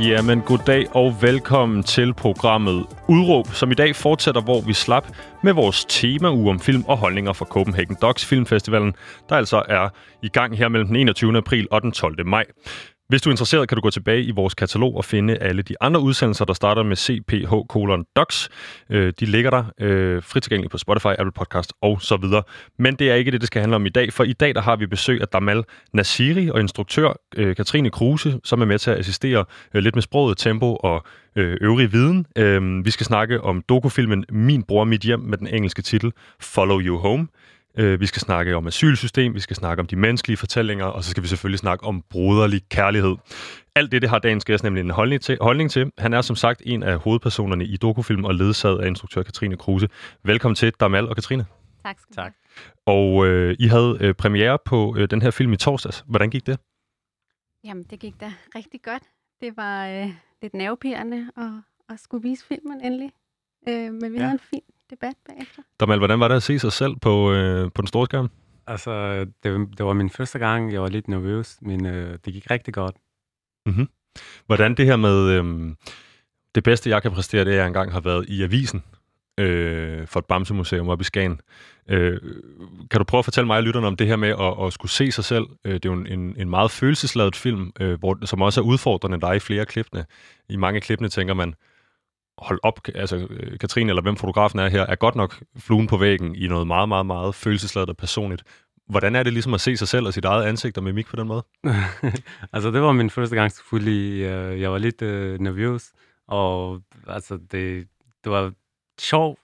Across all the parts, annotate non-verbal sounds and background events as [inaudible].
Jamen, goddag og velkommen til programmet Udråb, som i dag fortsætter, hvor vi slap med vores tema om film og holdninger fra Copenhagen Docs Filmfestivalen, der altså er i gang her mellem den 21. april og den 12. maj. Hvis du er interesseret, kan du gå tilbage i vores katalog og finde alle de andre udsendelser, der starter med CPH Docs. Øh, de ligger der øh, frit tilgængeligt på Spotify, Apple Podcast og så videre. Men det er ikke det, det skal handle om i dag, for i dag der har vi besøg af Damal Nasiri og instruktør øh, Katrine Kruse, som er med til at assistere lidt med sproget, tempo og øvrig viden. Vi skal snakke om dokufilmen Min bror, mit hjem med den engelske titel Follow You Home. Øh, vi skal snakke om asylsystem, vi skal snakke om de menneskelige fortællinger, og så skal vi selvfølgelig snakke om broderlig kærlighed. Alt det, det har dagens gæst nemlig en holdning til, holdning til. Han er som sagt en af hovedpersonerne i dokufilm og ledsaget af instruktør Katrine Kruse. Velkommen til, Damal og Katrine. Tak skal du tak. Og øh, I havde øh, premiere på øh, den her film i torsdags. Hvordan gik det? Jamen, det gik da rigtig godt. Det var øh, lidt nervepirrende at, at skulle vise filmen endelig. Øh, men vi ja. havde en fin debat bagefter. Damal, hvordan var det at se sig selv på, øh, på den store skærm? Altså, det, det var min første gang. Jeg var lidt nervøs, men øh, det gik rigtig godt. Mm-hmm. Hvordan det her med... Øh, det bedste, jeg kan præstere, det er, at jeg engang har været i avisen øh, for et Bamsemuseum oppe i Skagen. Øh, kan du prøve at fortælle mig og lytterne om det her med at, at skulle se sig selv? Øh, det er jo en, en meget følelsesladet film, øh, hvor, som også er udfordrende. Er i flere klippene. I mange klippene tænker man, hold op, altså øh, Katrine, eller hvem fotografen er her, er godt nok fluen på væggen i noget meget, meget, meget følelsesladet og personligt. Hvordan er det ligesom at se sig selv og sit eget ansigt og mimik på den måde? [laughs] altså, det var min første gang selvfølgelig. Øh, jeg var lidt øh, nervøs, og altså, det, det var sjovt.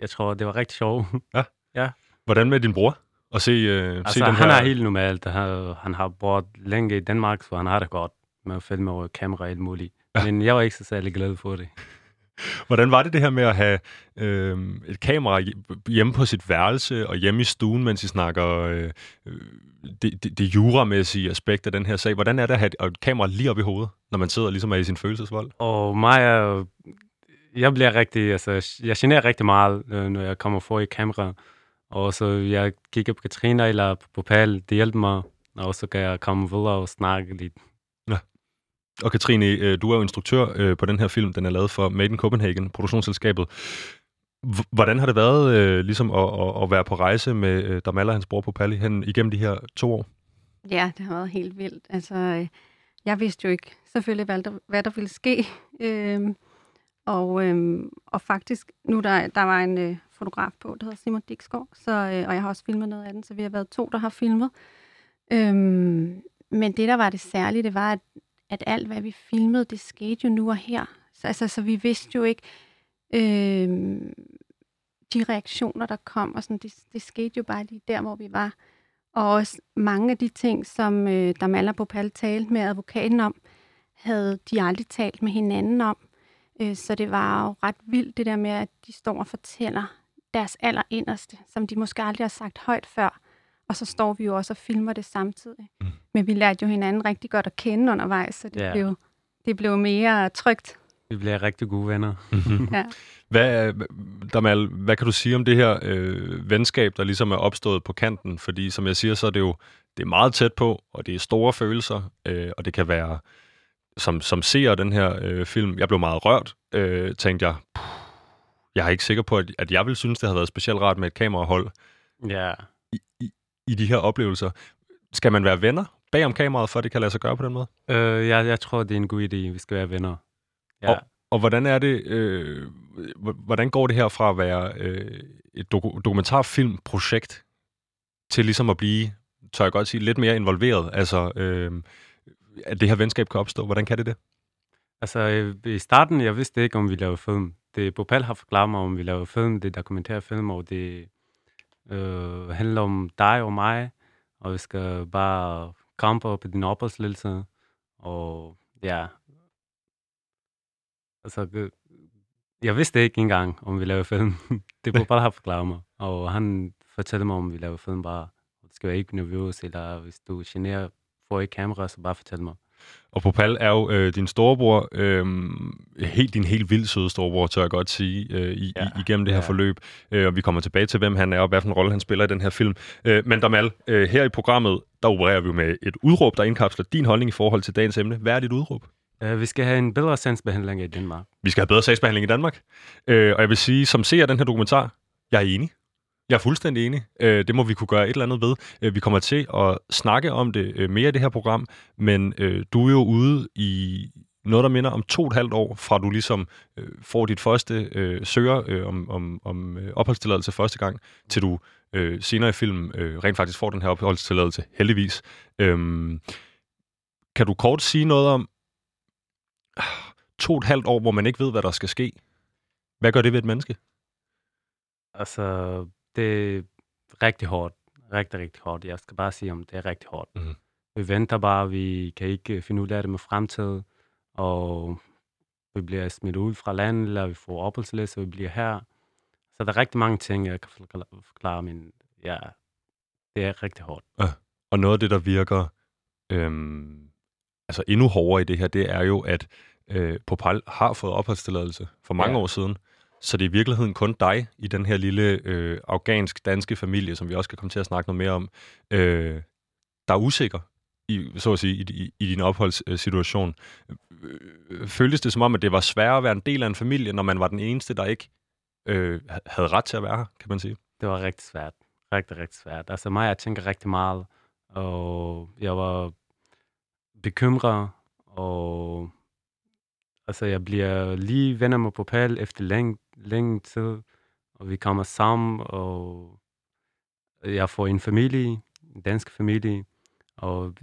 Jeg tror, det var rigtig sjovt. [laughs] Ja? ja. Hvordan med din bror? At se, øh, altså, se den han her... er helt normalt. Han, han har boet længe i Danmark, så han har det godt med at filme over kamera og alt muligt. Ja. Men jeg var ikke så særlig glad for det. [laughs] [laughs] Hvordan var det det her med at have øh, et kamera hjemme på sit værelse og hjemme i stuen, mens I snakker øh, det, det, det juramæssige aspekt af den her sag? Hvordan er det at have et kamera lige op i hovedet, når man sidder ligesom er i sin følelsesvold? Og mig er, jeg bliver rigtig, altså, jeg generer rigtig meget, øh, når jeg kommer for i kamera. Og så jeg kigger på Katrina eller på Pal, det hjælper mig, og så kan jeg komme videre og snakke lidt. Og Katrine, øh, du er jo instruktør øh, på den her film. Den er lavet for Made in Copenhagen, produktionsselskabet. Hvordan har det været øh, ligesom at, at, at være på rejse med øh, Damal og hans bror på Palli hen igennem de her to år? Ja, det har været helt vildt. Altså, øh, jeg vidste jo ikke selvfølgelig, hvad der, hvad der ville ske. [laughs] Øhm, og, øhm, og faktisk, nu der, der var en øh, fotograf på, der hedder Simon Dixgaard, så, øh, og jeg har også filmet noget af den, så vi har været to, der har filmet. Øhm, men det, der var det særlige, det var, at at alt, hvad vi filmede, det skete jo nu og her. Så, altså, så vi vidste jo ikke, øh, de reaktioner, der kom, og sådan, det, det skete jo bare lige der, hvor vi var. Og også mange af de ting, som øh, der Bhopal talte med advokaten om, havde de aldrig talt med hinanden om. Øh, så det var jo ret vildt, det der med, at de står og fortæller deres allerinderste, som de måske aldrig har sagt højt før. Og så står vi jo også og filmer det samtidig. Mm. Men vi lærte jo hinanden rigtig godt at kende undervejs, så det, yeah. blev, det blev mere trygt. Vi blev rigtig gode venner. ja. Hvad, Damal, hvad kan du sige om det her øh, venskab, der ligesom er opstået på kanten? Fordi som jeg siger, så er det jo det er meget tæt på, og det er store følelser, øh, og det kan være, som, som ser den her øh, film, jeg blev meget rørt, øh, tænkte jeg, puh, jeg er ikke sikker på, at, at jeg vil synes, det havde været specielt rart med et kamerahold. Ja i de her oplevelser. Skal man være venner bag om kameraet, for at det kan lade sig gøre på den måde? Øh, ja, jeg tror, det er en god idé, vi skal være venner. Ja. Og, og hvordan er det, øh, hvordan går det her fra at være øh, et dok- dokumentarfilmprojekt til ligesom at blive, tør jeg godt sige, lidt mere involveret? Altså, øh, at det her venskab kan opstå. Hvordan kan det det? Altså, i starten, jeg vidste ikke, om vi lavede film. Det, Bopal har forklaret mig, om vi lavede film, det dokumentarfilm, og det øh, handler om dig og mig, og vi skal bare kampe op i din opholdsledelse. Og ja, altså, jeg vidste ikke engang, om vi lavede film. [laughs] det var bare har forklaret mig. Og han fortalte mig, om vi lavede film bare. Du skal være ikke nervøs, eller hvis du generer for i kamera, så bare fortæl mig. Og Popal er jo øh, din storebror, øh, helt, din helt vildt søde storebror, tør jeg godt sige, øh, i, ja. igennem det her ja. forløb. Øh, og vi kommer tilbage til, hvem han er, og hvad for en rolle han spiller i den her film. Øh, men Damal, øh, her i programmet, der opererer vi med et udråb, der indkapsler din holdning i forhold til dagens emne. Hvad er dit udråb? Uh, vi skal have en bedre sagsbehandling i Danmark. Vi skal have bedre sagsbehandling i Danmark. Uh, og jeg vil sige, som ser den her dokumentar, jeg er enig. Jeg er fuldstændig enig. Øh, det må vi kunne gøre et eller andet ved. Øh, vi kommer til at snakke om det øh, mere i det her program, men du er jo ude i noget, der minder om to og et halvt år, fra du ligesom får dit første søger om, om, om opholdstilladelse første gang, til du senere i filmen rent faktisk får den her opholdstilladelse, heldigvis. Øhm, kan du kort sige noget om, to og et halvt år, hvor man ikke ved, hvad der skal ske. Hvad gør det ved et menneske? Altså, det er rigtig hårdt. Rigtig, rigtig hårdt. Jeg skal bare sige, om det er rigtig hårdt. Mm. Vi venter bare, vi kan ikke finde ud af det med fremtid, og vi bliver smidt ud fra landet, eller vi får opholdslæse, og vi bliver her. Så der er rigtig mange ting, jeg kan forklare, men ja, det er rigtig hårdt. Ja. Og noget af det, der virker øhm, altså endnu hårdere i det her, det er jo, at øh, Popal har fået opholdstilladelse for mange ja. år siden. Så det er i virkeligheden kun dig i den her lille øh, afghansk-danske familie, som vi også skal komme til at snakke noget mere om, øh, der er usikker, i, så at sige, i, i, i din opholdssituation. Øh, føltes det som om, at det var sværere at være en del af en familie, når man var den eneste, der ikke øh, havde ret til at være her, kan man sige? Det var rigtig svært. Rigtig, rigtig svært. Altså mig, jeg tænker rigtig meget, og jeg var bekymret, og altså, jeg bliver lige venner med Popal efter længe, længe tid, og vi kommer sammen, og jeg får en familie, en dansk familie, og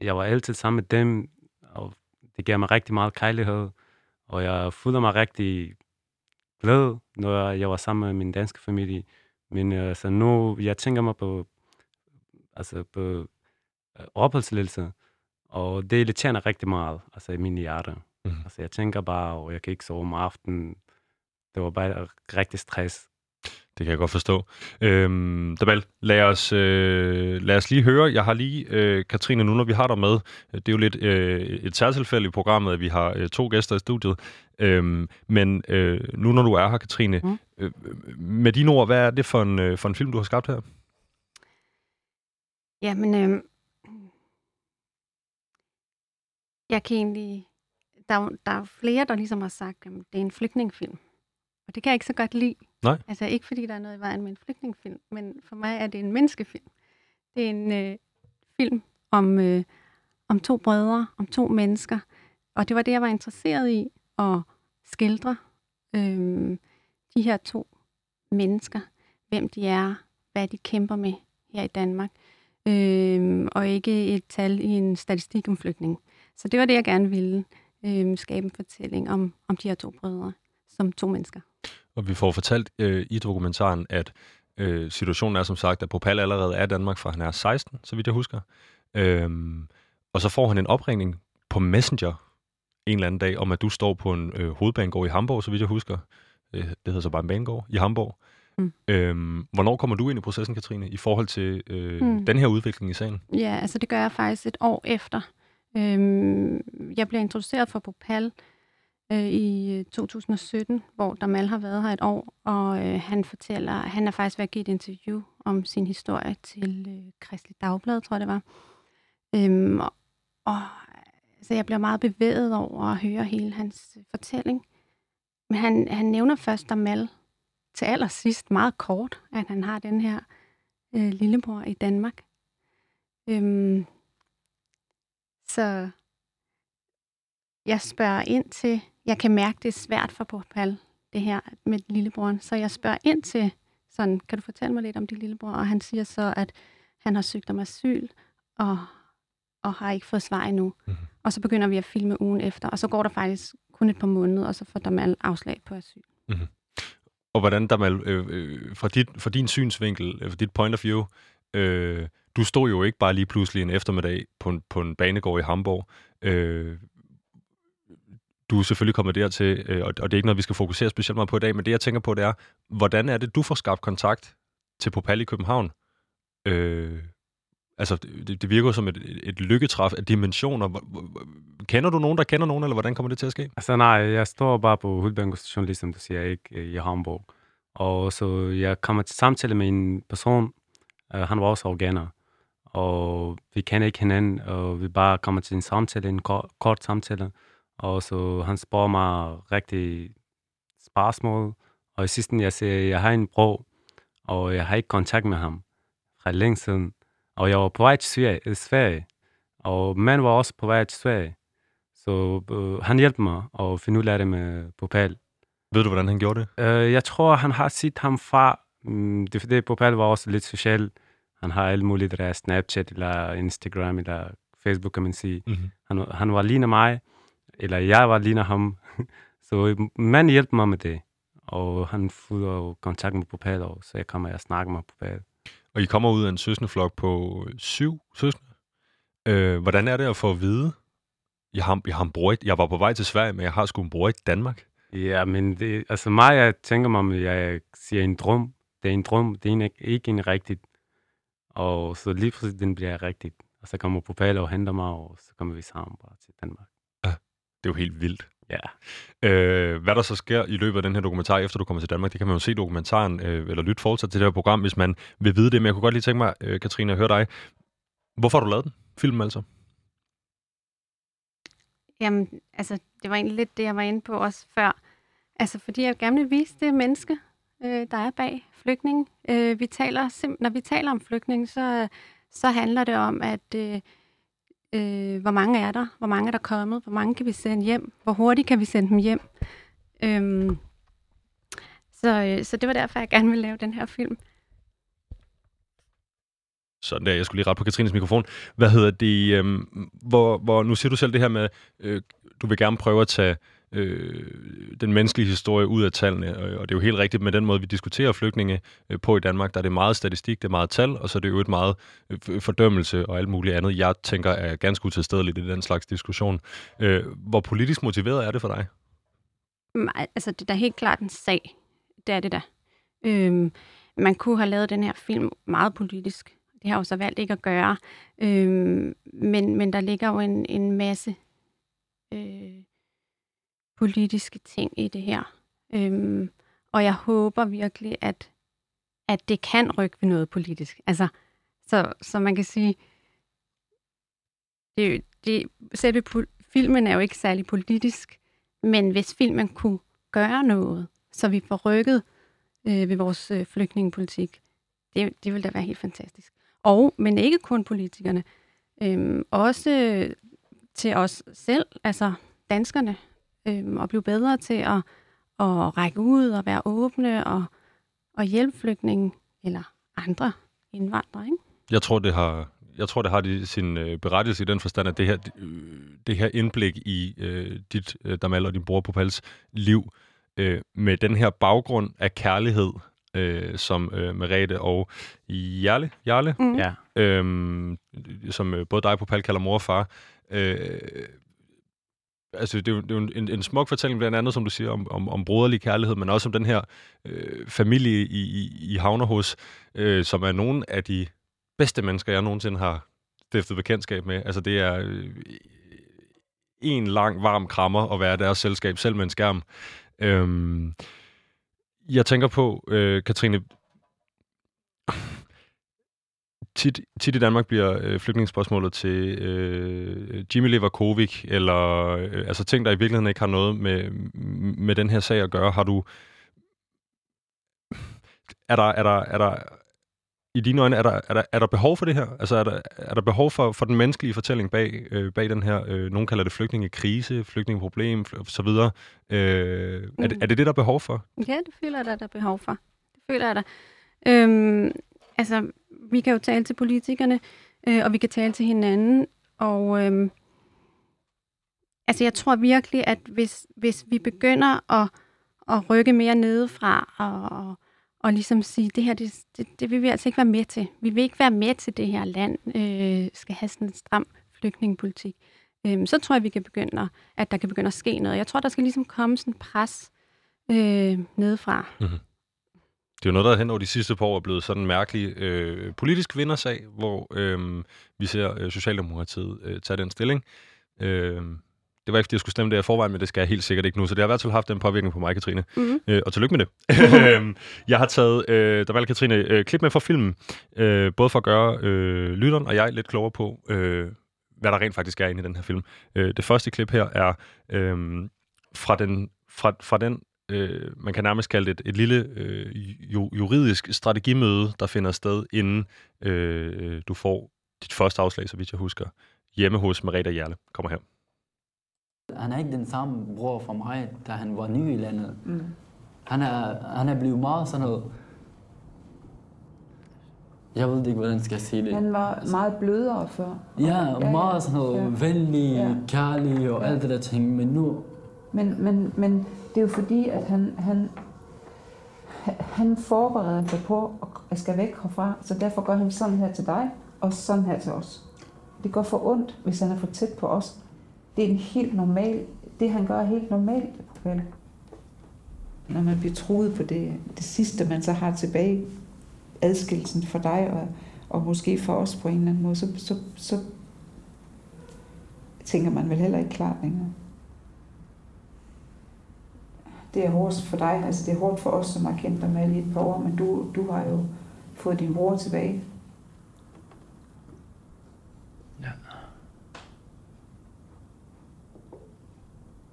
jeg var altid sammen med dem, og det gav mig rigtig meget kærlighed, og jeg føler mig rigtig glad, når jeg var sammen med min danske familie. Men altså, nu, jeg tænker mig på, altså på øh, opholdsledelse, og det tjener rigtig meget, altså i min hjerte. Mm. Altså jeg tænker bare, og jeg kan ikke sove om aftenen. Det var bare rigtig stress. Det kan jeg godt forstå. Øhm, Dabal, lad os, øh, lad os lige høre. Jeg har lige, øh, Katrine, nu når vi har dig med, det er jo lidt øh, et særtilfælde i programmet, at vi har øh, to gæster i studiet. Øhm, men øh, nu når du er her, Katrine, mm. øh, med dine ord, hvad er det for en, øh, for en film, du har skabt her? Jamen, øh, jeg kan egentlig... Der er, der er flere, der ligesom har sagt, at det er en flygtningefilm. Og det kan jeg ikke så godt lide. Nej. Altså ikke fordi der er noget i vejen med en flygtningefilm, men for mig er det en menneskefilm. Det er en øh, film om, øh, om to brødre, om to mennesker. Og det var det, jeg var interesseret i at skildre. Øh, de her to mennesker, hvem de er, hvad de kæmper med her i Danmark. Øh, og ikke et tal i en statistik om flygtning. Så det var det, jeg gerne ville. Øh, skabe en fortælling om, om de her to brødre som to mennesker. Og vi får fortalt øh, i dokumentaren, at øh, situationen er som sagt, at Popal allerede er i Danmark fra han er 16, så vidt jeg husker. Øhm, og så får han en opringning på Messenger en eller anden dag, om at du står på en øh, hovedbanegård i Hamburg, så vidt jeg husker. Øh, det hedder så bare en banegård i Hamburg. Mm. Øhm, hvornår kommer du ind i processen, Katrine, i forhold til øh, mm. den her udvikling i sagen? Ja, altså det gør jeg faktisk et år efter. Øhm, jeg blev introduceret for Bhopal øh, i øh, 2017, hvor Damal har været her et år, og øh, han fortæller, han har faktisk været givet et interview om sin historie til øh, Kristelig Dagblad, tror jeg det var. Øhm, og, og så jeg bliver meget bevæget over at høre hele hans øh, fortælling. Men han, han nævner først Damal til allersidst meget kort, at han har den her øh, lillebror i Danmark. Øhm, så jeg spørger ind til, jeg kan mærke, det er svært for Popal, det her med lillebroren. Så jeg spørger ind til, sådan, kan du fortælle mig lidt om din lillebror? Og han siger så, at han har søgt om asyl, og, og har ikke fået svar endnu. Mm-hmm. Og så begynder vi at filme ugen efter, og så går der faktisk kun et par måneder, og så får Damal afslag på asyl. Mm-hmm. Og hvordan, Damal, øh, øh, fra, dit, fra din synsvinkel, øh, fra dit point of view, øh, du stod jo ikke bare lige pludselig en eftermiddag på en, på en banegård i Hamburg. Øh, du er selvfølgelig kommet dertil, øh, og, og det er ikke noget, vi skal fokusere specielt meget på i dag, men det jeg tænker på, det er, hvordan er det, du får skabt kontakt til Popal i København? Øh, altså, det, det virker som et, et lykketræf af dimensioner. Kender du nogen, der kender nogen, eller hvordan kommer det til at ske? Altså nej, jeg står bare på Hulbank station, ligesom du siger, ikke øh, i Hamburg. Og så jeg kommer til samtale med en person, øh, han var også organer, og vi kender ikke hinanden, og vi bare kommer til en samtale, en kort, kort samtale. Og så han spørger mig rigtig spørgsmål. Og i sidste jeg siger, jeg har en bror, og jeg har ikke kontakt med ham fra længe siden. Og jeg var på vej til Sverige, Sverige og mand var også på vej til Sverige. Så øh, han hjalp mig at finde ud af det med Popal. Ved du, hvordan han gjorde det? Øh, jeg tror, han har set ham fra... Mm, det fordi, Popal var også lidt social. Han har alt muligt, der er Snapchat, eller Instagram, eller Facebook, kan man sige. Mm-hmm. Han, han var ligner mig, eller jeg var ligner ham. [laughs] så man hjalp mig med det. Og han fulgte kontakt med Popal, så jeg kommer og snakker med Popal. Og I kommer ud af en søskendeflok på syv søskende. Øh, hvordan er det at få at vide, jeg har, jeg har en bror jeg var på vej til Sverige, men jeg har sgu en bror i Danmark. Ja, men det, altså mig, jeg tænker mig, om jeg siger en drøm. Det er en drøm, det er en, ikke en rigtigt. Og så lige præcis den bliver rigtigt. Og så kommer Popal og henter mig, og så kommer vi sammen bare til Danmark. Det er jo helt vildt. Ja. Øh, hvad der så sker i løbet af den her dokumentar, efter du kommer til Danmark, det kan man jo se dokumentaren, øh, eller lytte fortsat til det her program, hvis man vil vide det. Men jeg kunne godt lige tænke mig, øh, Katrine, at høre dig. Hvorfor har du lavet den? Filmen altså? Jamen, altså, det var egentlig lidt det, jeg var inde på også før. Altså, fordi jeg gerne vil vise det menneske, øh, der er bag flygtningen. Øh, vi taler sim- når vi taler om flygtning, så, så handler det om, at øh, øh, hvor mange er der? Hvor mange er der kommet? Hvor mange kan vi sende hjem? Hvor hurtigt kan vi sende dem hjem? Øhm, så, øh, så det var derfor, jeg gerne ville lave den her film. Sådan der, jeg skulle lige rette på Katrines mikrofon. Hvad hedder det, øh, hvor, hvor, nu siger du selv det her med, øh, du vil gerne prøve at tage øh, den menneskelige historie ud af tallene, og, det er jo helt rigtigt med den måde, vi diskuterer flygtninge øh, på i Danmark, der er det meget statistik, det er meget tal, og så er det jo et meget øh, fordømmelse og alt muligt andet, jeg tænker er ganske utilstedeligt i den slags diskussion. Øh, hvor politisk motiveret er det for dig? Mm, altså, det er da helt klart en sag. Det er det da. Øhm, man kunne have lavet den her film meget politisk. Det har jo så valgt ikke at gøre. Øhm, men, men der ligger jo en, en masse øh, politiske ting i det her. Øhm, og jeg håber virkelig, at, at det kan rykke ved noget politisk. Altså, så, så man kan sige, det, det, selve filmen er jo ikke særlig politisk, men hvis filmen kunne gøre noget, så vi får rykket øh, ved vores øh, flygtningepolitik, det, det ville da være helt fantastisk. Og, men ikke kun politikerne, øh, også øh, til os selv, altså danskerne, øh, at blive bedre til at, at række ud og være åbne og, og hjælpe flygtninge eller andre indvandrere. Ikke? Jeg tror, det har, jeg tror, det har de, sin øh, berettelse i den forstand, at det her, øh, det her indblik i øh, dit, øh, Damal og din bror Popals liv, øh, med den her baggrund af kærlighed, øh, som øh, Merete og Jarle, Jarle Mm. Ja. øhm, som øh, både dig og Popal kalder mor og far. Øh, altså, det er jo, det er jo en, en smuk fortælling, blandt andet, som du siger, om, om, om broderlig kærlighed, men også om den her øh, familie i, i, i Havnerhus, øh, som er nogle af de bedste mennesker, jeg nogensinde har stiftet bekendtskab med. Altså, det er øh, en lang, varm krammer at være deres selskab, selv med en skærm. Øhm, jeg tænker på, øh, Katrine, tit, tit i Danmark bliver øh, flygtningsspørgsmålet til øh, Jimmy Levakovic, eller øh, altså ting, der i virkeligheden ikke har noget med, med den her sag at gøre. Har du... Er der, er der, er der, i dine øjne, er der, er der, er der behov for det her? Altså, er der, er der behov for, for den menneskelige fortælling bag, øh, bag den her, øh, nogen kalder det flygtningekrise, flygtningeproblem, og så videre. Øh, mm. er, det, er det det, der er behov for? Ja, det føler jeg, der er der behov for. Det føler jeg der. Øhm, altså, vi kan jo tale til politikerne, øh, og vi kan tale til hinanden, og øh, altså, jeg tror virkelig, at hvis, hvis vi begynder at, at rykke mere nedefra, og, og, og ligesom sige, det her, det, det, det vil vi altså ikke være med til. Vi vil ikke være med til, det her land øh, skal have sådan en stram flygtningepolitik. Øh, så tror jeg, vi kan begynde at, at der kan begynde at ske noget. Jeg tror, der skal ligesom komme sådan en pres øh, nedefra. Mm-hmm. Det er jo noget, der hen over de sidste par år er blevet sådan en mærkelig øh, politisk vindersag, hvor øh, vi ser øh, Socialdemokratiet øh, tage den stilling. Øh, det var ikke, fordi jeg skulle stemme det i forvejen, men det skal jeg helt sikkert ikke nu. Så det har i hvert fald haft en påvirkning på mig, Katrine. Mm-hmm. Øh, og tillykke med det. [laughs] Øhm, jeg har taget, øh, der valgte Katrine, øh, klip med fra filmen, øh, både for at gøre øh, lytteren og jeg lidt klogere på, øh, hvad der rent faktisk er inde i den her film. Øh, det første klip her er øh, fra den, fra, fra den øh, man kan nærmest kalde det et, et lille øh, juridisk strategimøde, der finder sted, inden øh, du får dit første afslag, så vidt jeg husker, hjemme hos Merete Jærle. Kommer her. Han er ikke den samme bror for mig, da han var ny i landet. Mm. Han, er, han er blevet meget sådan noget... Jeg ved ikke, hvordan skal jeg sige det. Han var meget blødere før. Ja, ja meget sådan noget ja. venlig, ja. kærlig og ja. alt det der ting, men nu... Men, men, men det er jo fordi, at han, han, han forbereder sig på at skal væk herfra, så derfor gør han sådan her til dig, og sådan her til os. Det går for ondt, hvis han er for tæt på os det er en helt normal, det han gør er helt normalt, vel? Når man bliver troet på det, det sidste, man så har tilbage, adskillelsen for dig og, og måske for os på en eller anden måde, så, så, så tænker man vel heller ikke klart længere. Det er hårdt for dig, altså det er hårdt for os, som har kendt dig med i et par år, men du, du har jo fået din bror tilbage.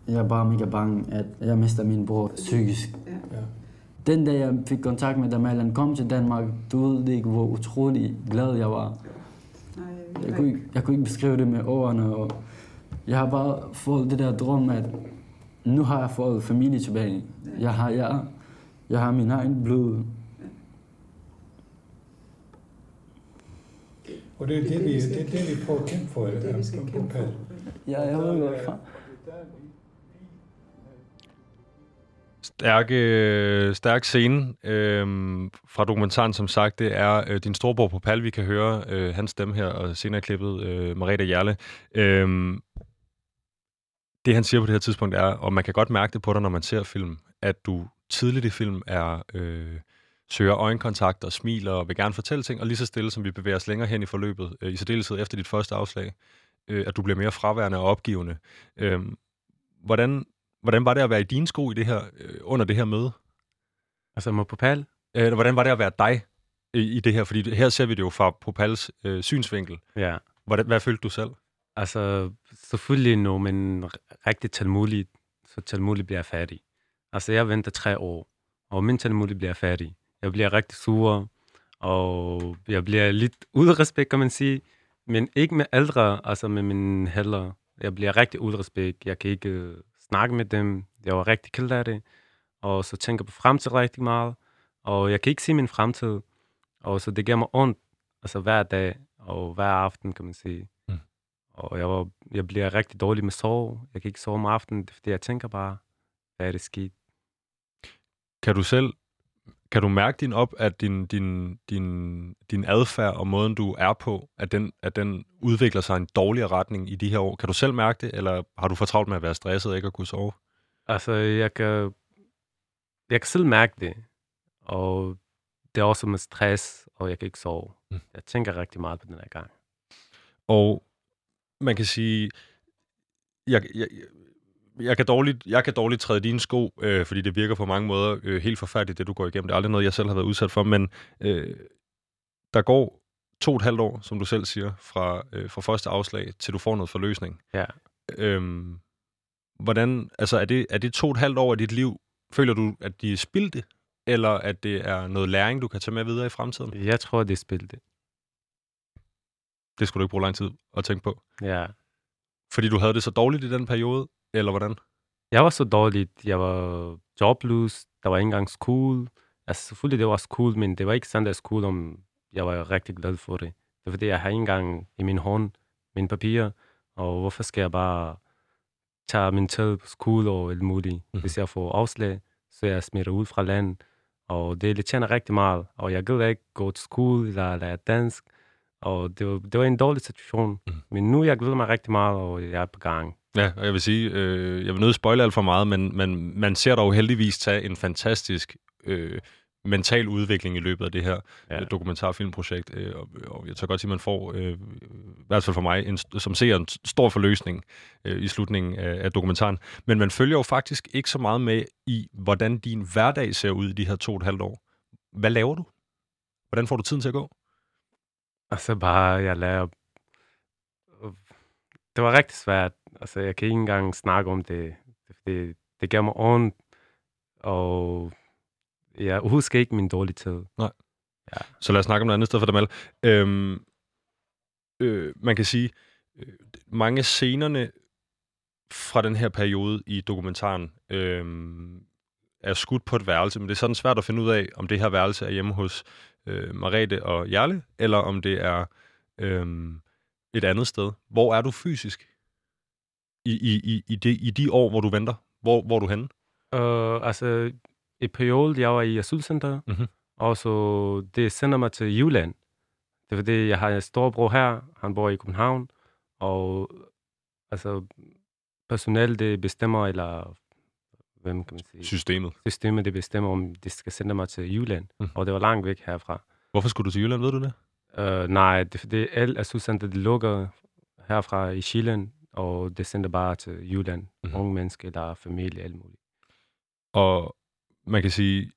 Jeg er bare mega bange, at jeg mister min bror psykisk. Ja. Den dag jeg fik kontakt med Damal, han kom til Danmark, du ved ikke, hvor utrolig glad jeg var. Jeg kunne, ikke, jeg kunne ikke beskrive det med ordene, og jeg har bare fået det der drøm, at nu har jeg fået familie tilbage. Jeg har, jeg, jeg har min egen blod. Og det er det, vi, det, er det, vi prøver at kæmpe for. Det, det, vi skal kæmpe for. Ja, jeg ved godt. Stærke, stærk scene øhm, fra dokumentaren, som sagt, det er øh, din storebror på Pal, vi kan høre øh, hans stemme her, og senere klippet øh, Marita Jærle. Øhm, det han siger på det her tidspunkt er, og man kan godt mærke det på dig, når man ser film, at du tidligt i film er øh, søger øjenkontakt og smiler og vil gerne fortælle ting, og lige så stille, som vi bevæger os længere hen i forløbet, øh, i særdeleshed efter dit første afslag, øh, at du bliver mere fraværende og opgivende. Øh, hvordan Hvordan var det at være i dine sko i det her, øh, under det her møde? Altså med Popal? Øh, hvordan var det at være dig i, i det her? Fordi her ser vi det jo fra Popals øh, synsvinkel. Ja. Hvordan, hvad følte du selv? Altså, selvfølgelig nu, men rigtig talmuligt, så talmuligt bliver jeg færdig. Altså, jeg venter tre år, og min talmuligt bliver færdig. Jeg bliver rigtig sur, og jeg bliver lidt udrespekt, kan man sige. Men ikke med ældre, altså med min heller. Jeg bliver rigtig udrespekt. Jeg kan ikke øh, snakke med dem. Jeg var rigtig ked af det. Og så tænker på fremtid rigtig meget. Og jeg kan ikke se min fremtid. Og så det giver mig ondt, altså hver dag og hver aften, kan man sige. Og jeg, var, jeg bliver rigtig dårlig med sove. Jeg kan ikke sove om aftenen, fordi jeg tænker bare, hvad er det sket? Kan du selv, kan du mærke din op, at din, din, din, din adfærd og måden, du er på, at den, at den udvikler sig i en dårligere retning i de her år? Kan du selv mærke det, eller har du fortravlt med at være stresset og ikke at kunne sove? Altså, jeg kan, jeg kan selv mærke det, og det er også med stress, og jeg kan ikke sove. Mm. Jeg tænker rigtig meget på den her gang. Og man kan sige, jeg, jeg, jeg kan dårligt, jeg kan dårligt træde dine sko, øh, fordi det virker på mange måder øh, helt forfærdeligt, det du går igennem. Det er aldrig noget, jeg selv har været udsat for, men øh, der går to og et halvt år, som du selv siger, fra, øh, fra første afslag, til du får noget forløsning. Ja. Øhm, hvordan, altså er det, er det to og et halvt år af dit liv, føler du, at de er spildte, eller at det er noget læring, du kan tage med videre i fremtiden? Jeg tror, det er spildte. Det skulle du ikke bruge lang tid at tænke på? Ja. Fordi du havde det så dårligt i den periode, eller hvordan? Jeg var så dårlig. Jeg var jobløs. Der var ikke engang skole. Altså selvfølgelig, det var skole, men det var ikke sådan, der skole, om jeg var rigtig glad for det. Det er fordi, jeg har ikke engang i min hånd mine papirer, og hvorfor skal jeg bare tage min tid på skole og alt muligt. Mm. Hvis jeg får afslag, så jeg smitter ud fra landet, og det tjener rigtig meget, og jeg gider ikke gå til skole eller lære dansk, Og det var, det var en dårlig situation. Mm. Men nu jeg glæder mig rigtig meget, og jeg er på gang. Ja, og jeg vil sige, øh, jeg vil nødt spoile alt for meget, men, men man ser dog heldigvis tage en fantastisk øh, mental udvikling i løbet af det her ja. Ja. dokumentarfilmprojekt. Øh, og, og jeg tør godt sige, at man får, øh, i hvert fald for mig, en, som ser en stor forløsning øh, i slutningen af, af dokumentaren. Men man følger jo faktisk ikke så meget med i, hvordan din hverdag ser ud i de her to og et halvt år. Hvad laver du? Hvordan får du tiden til at gå? Altså bare, jeg lærer... Det var rigtig svært. Altså, jeg kan ikke engang snakke om det. Det, det gav mig ondt, og jeg husker ikke min dårlige tid. Så lad os snakke om noget andet sted for Damal. Øhm, øh, man kan sige, øh, mange af scenerne fra den her periode i dokumentaren øh, er skudt på et værelse, men det er sådan svært at finde ud af, om det her værelse er hjemme hos øh, Marete og Jarle, eller om det er øh, et andet sted. Hvor er du fysisk i, i, i, i, de, i de år, hvor du venter? Hvor, hvor er du henne? Uh, altså, i perioden, jeg var i asylcenter, Mhm. og så det sender mig til Jylland. Det er fordi, jeg har en storebror her, han bor i København, og altså, personale, det bestemmer, eller hvem kan man sige, Systemet. systemet, det bestemmer, om det skal sende mig til Jylland, Mhm. og det var langt væk herfra. Hvorfor skulle du til Jylland, ved du det? Uh, nej, det er fordi, alle asylcenter, de lukker herfra i Chile, og det sender bare til Jylland. Mm-hmm. Unge mennesker, der er familie, alt muligt. Og man kan sige,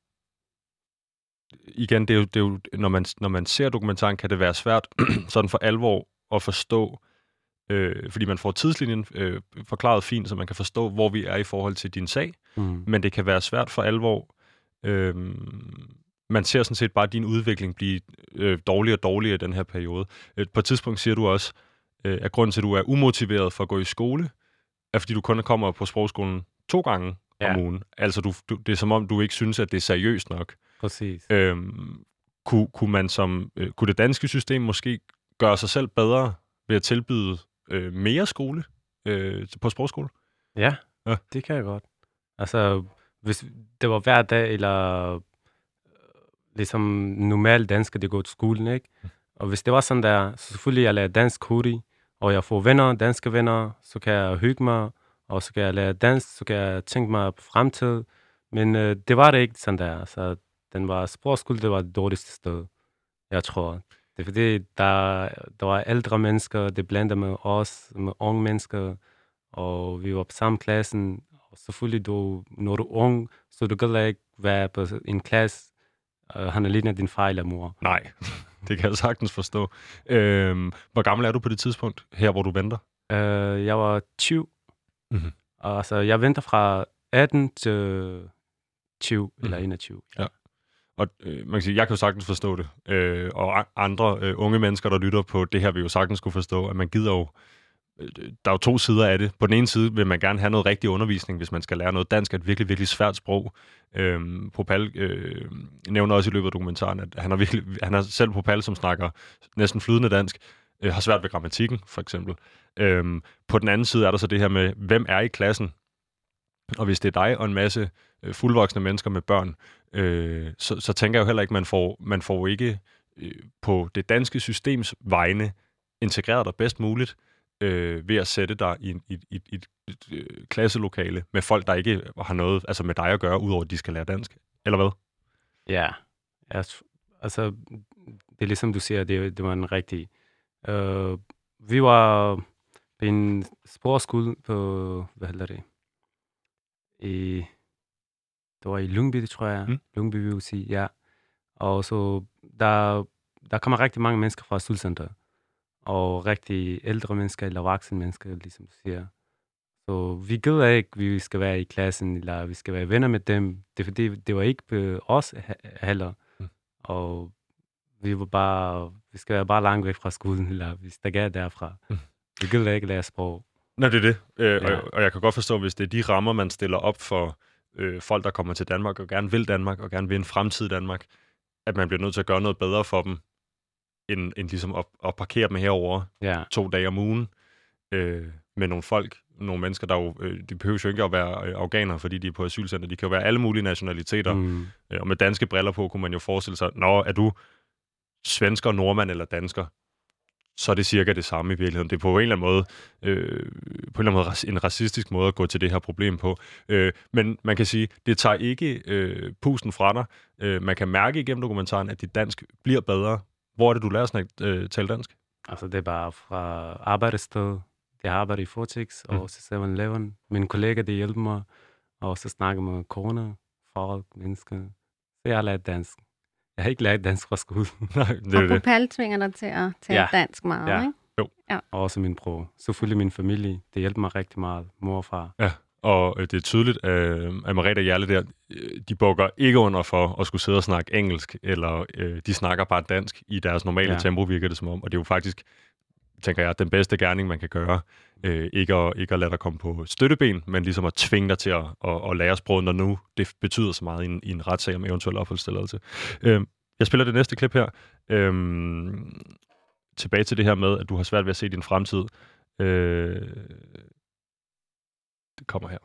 igen, det er jo, det er jo når, man, når man ser dokumentaren, kan det være svært [clears throat] sådan for alvor at forstå, øh, fordi man får tidslinjen øh, forklaret fint, så man kan forstå, hvor vi er i forhold til din sag, Mm. men det kan være svært for alvor. Øh, man ser sådan set bare din udvikling blive øh, dårligere og dårligere i den her periode. Øh, på et tidspunkt siger du også, øh, at grunden til, at du er umotiveret for at gå i skole, er fordi du kun kommer på sprogskolen to gange ja. om ugen. Altså, du, du, det er som om, du ikke synes, at det er seriøst nok. Præcis. Øhm, kunne, kunne, man som, øh, kunne det danske system måske gøre sig selv bedre ved at tilbyde øh, mere skole øh, på sprogskole? Ja, Ja. det kan jeg godt. Altså, hvis det var hver dag, eller øh, ligesom normalt dansk, det går til skolen, ikke? Og hvis det var sådan der, så selvfølgelig jeg lærer dansk hurtigt, og jeg får venner, danske venner, så kan jeg hygge mig, og så kan jeg lære dansk, så kan jeg tænke mig på fremtid. Men øh, det var det ikke sådan der. Så den var sprogskole, det var det dårligste sted, jeg tror. Det er fordi, der, der var ældre mennesker, det blandede med os, med unge mennesker, og vi var på samme klassen. Og selvfølgelig, du, når du er ung, så du kan ikke være på en klasse, og han er ligner din far eller mor. Nej, [laughs] det kan jeg sagtens forstå. Øhm, hvor gammel er du på det tidspunkt, her hvor du venter? Uh, jeg var 20. Mhm. Og altså, jeg venter fra 18 til 20 mm. eller 21. Ja. Og øh, man kan sige, jeg kan jo sagtens forstå det. Øh, og a- andre øh, unge mennesker, der lytter på det her, vil jo sagtens kunne forstå, at man gider jo... øh, Der er jo to sider af det. På den ene side vil man gerne have noget rigtig undervisning, hvis man skal lære noget. Dansk er et virkelig, virkelig svært sprog. Øhm, Popal øh, nævner også i løbet af dokumentaren, at han er, virkelig, han er selv Popal, som snakker næsten flydende dansk, øh, har svært ved grammatikken, for eksempel. Øhm, på den anden side er der så det her med, hvem er i klassen? Og hvis det er dig og en masse øh, fuldvoksne mennesker med børn, øh, så, så tænker jeg jo heller ikke, man får, man får ikke øh, på det danske systems vegne integreret dig bedst muligt øh, ved at sætte dig i, i, i, i et, et, et klasselokale med folk, der ikke har noget altså med dig at gøre, udover at de skal lære dansk. Eller hvad? Ja, jeg, altså, det er ligesom du siger, det, det var en rigtig... Øh, vi var på en sprogskole på, hvad hedder det, i, det var i Lyngby, tror jeg. Mm. Lyngby, sige, ja. Og så, der, der kommer rigtig mange mennesker fra asylcenter. Og rigtig ældre mennesker, eller voksne mennesker, ligesom du siger. Så vi gider ikke, at vi skal være i klassen, eller vi skal være venner med dem. Det er fordi, det var ikke på os he- heller. Mm. Og vi var bare, vi skal være bare langt væk fra skolen, eller vi stikker derfra. Mm. Vi gider ikke lære sprog. Nej, det er det. Øh, Ja. og, og jeg kan godt forstå, hvis det er de rammer, man stiller op for øh, folk, der kommer til Danmark og gerne vil Danmark og gerne vil en fremtid i Danmark, at man bliver nødt til at gøre noget bedre for dem, end, end ligesom at, at parkere dem herover Ja, to dage om ugen øh, med nogle folk, nogle mennesker, der jo, øh, de behøver jo ikke at være øh, afghanere, fordi de er på asylcenter. De kan jo være alle mulige nationaliteter. Mm, Øh, og med danske briller på, kunne man jo forestille sig, nå, er du svensker, nordmand eller dansker? Så er det cirka det samme i virkeligheden. Det er på en eller anden måde, øh, på en eller anden måde en racistisk måde at gå til det her problem på. Øh, men man kan sige, det tager ikke øh, pusten fra dig. Øh, man kan mærke igennem dokumentaren, at dit dansk bliver bedre. Hvor er det, du lærer sådan at øh, tale dansk? Altså, det er bare fra arbejdssted. Jeg arbejder i Fortex og mm. så 7-Eleven. Min kollega, de hjælper mig. Og så snakker med corona, folk, mennesker. Så jeg har lært dansk. Jeg har ikke lært dansk fra skole. [laughs] Nej, det Og. Popal tvinger dig til at tale Ja. dansk meget, Ja. ikke? Og også min bror. Selvfølgelig min familie. Det hjælper mig rigtig meget. Mor og far. Og øh, det er tydeligt, øh, at Marita og Jarle der, øh, de bukker ikke under for at skulle sidde og snakke engelsk, eller de snakker bare dansk i deres normale ja. Ja. tempo, virker det som om. Og det er jo faktisk, tænker jeg, den bedste gerning, man kan gøre. Øh, ikke, at, ikke at lade dig komme på støtteben, men ligesom at tvinge dig til at, at, at lære sproget, når nu det betyder så meget i en, i en retssag om eventuel opholdstilladelse. Øh, jeg spiller det næste klip her. Øh, tilbage til det her med, at du har svært ved at se din fremtid. Øh, det kommer her.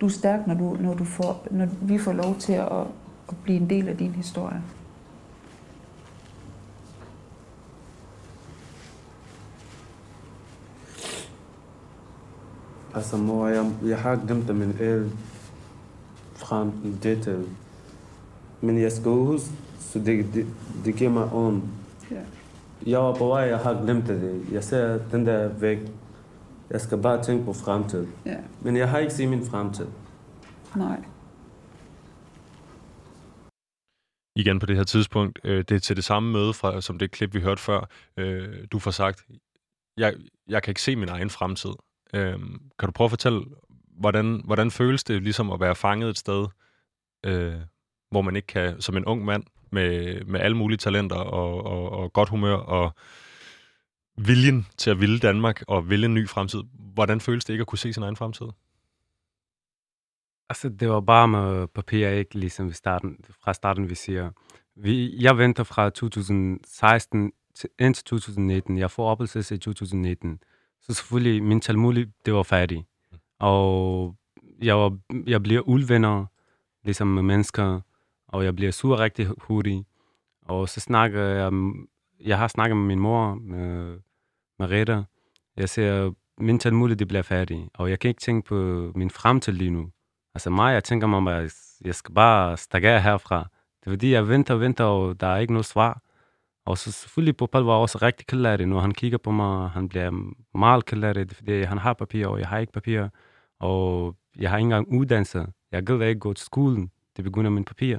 Du er stærk, når, du, når, du får, når vi får lov til at, at blive en del af din historie. Altså mor, jeg, jeg har glemt at min el frem i dette. Men jeg skal huske, så det, det, det giver mig ondt. Ja. Jeg var på vej, jeg har glemt det. Jeg ser den der væk. Jeg skal bare tænke på fremtid. Ja. Men jeg har ikke set min fremtid. Nej. igen på det her tidspunkt. Øh, det er til det samme møde, fra, som det klip, vi hørte før. Øh, du får sagt, jeg, jeg kan ikke se min egen fremtid. Øh, kan du prøve at fortælle, hvordan, hvordan føles det ligesom at være fanget et sted, øh, hvor man ikke kan, som en ung mand, med, med alle mulige talenter og, og, og godt humør og viljen til at ville Danmark og ville en ny fremtid. Hvordan føles det ikke at kunne se sin egen fremtid? Altså, det var bare med papir, ikke ligesom vi starten, fra starten, vi siger. Vi, jeg venter fra 2016 til, indtil 2019. Jeg får opholdelse i 2019. Så selvfølgelig, min talmulig, det var færdig. Og jeg, var, jeg bliver uvenner, ligesom med mennesker, og jeg bliver sur rigtig hurtigt. Og så snakker jeg, jeg har snakket med min mor, med, med Rita. Jeg siger, min talmulig, det bliver færdig, og jeg kan ikke tænke på min fremtid lige nu. Altså mig, jeg tænker mig, at jeg skal bare stikke af herfra. Det er fordi, jeg venter og venter, og der er ikke noget svar. Og så selvfølgelig, Popal var også rigtig ked af det. Når han kigger på mig, han bliver meget ked af det, fordi han har papir, og jeg har ikke papir. Og jeg har ikke engang uddannelse. Jeg gider ikke gå til skolen. Det begynder min papir.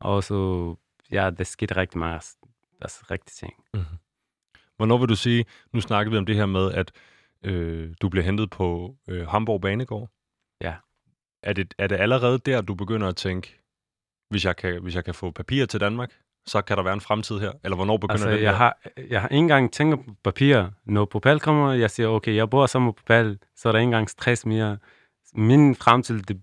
Og så, ja, det skete rigtig meget. Altså rigtig ting. Mm-hmm. Hvornår vil du sige, nu snakkede vi om det her med, at øh, du blev hentet på øh, Hamburg Banegård. Ja. Er det, er det allerede der, du begynder at tænke, hvis jeg, kan, hvis jeg kan få papir til Danmark, så kan der være en fremtid her? Eller hvornår begynder Altså, det jeg har, jeg har ikke engang tænkt på papir. Når Popal kommer, jeg siger, okay, jeg bor sammen med Popal, så er der ikke engang stress mere. Min fremtid, det,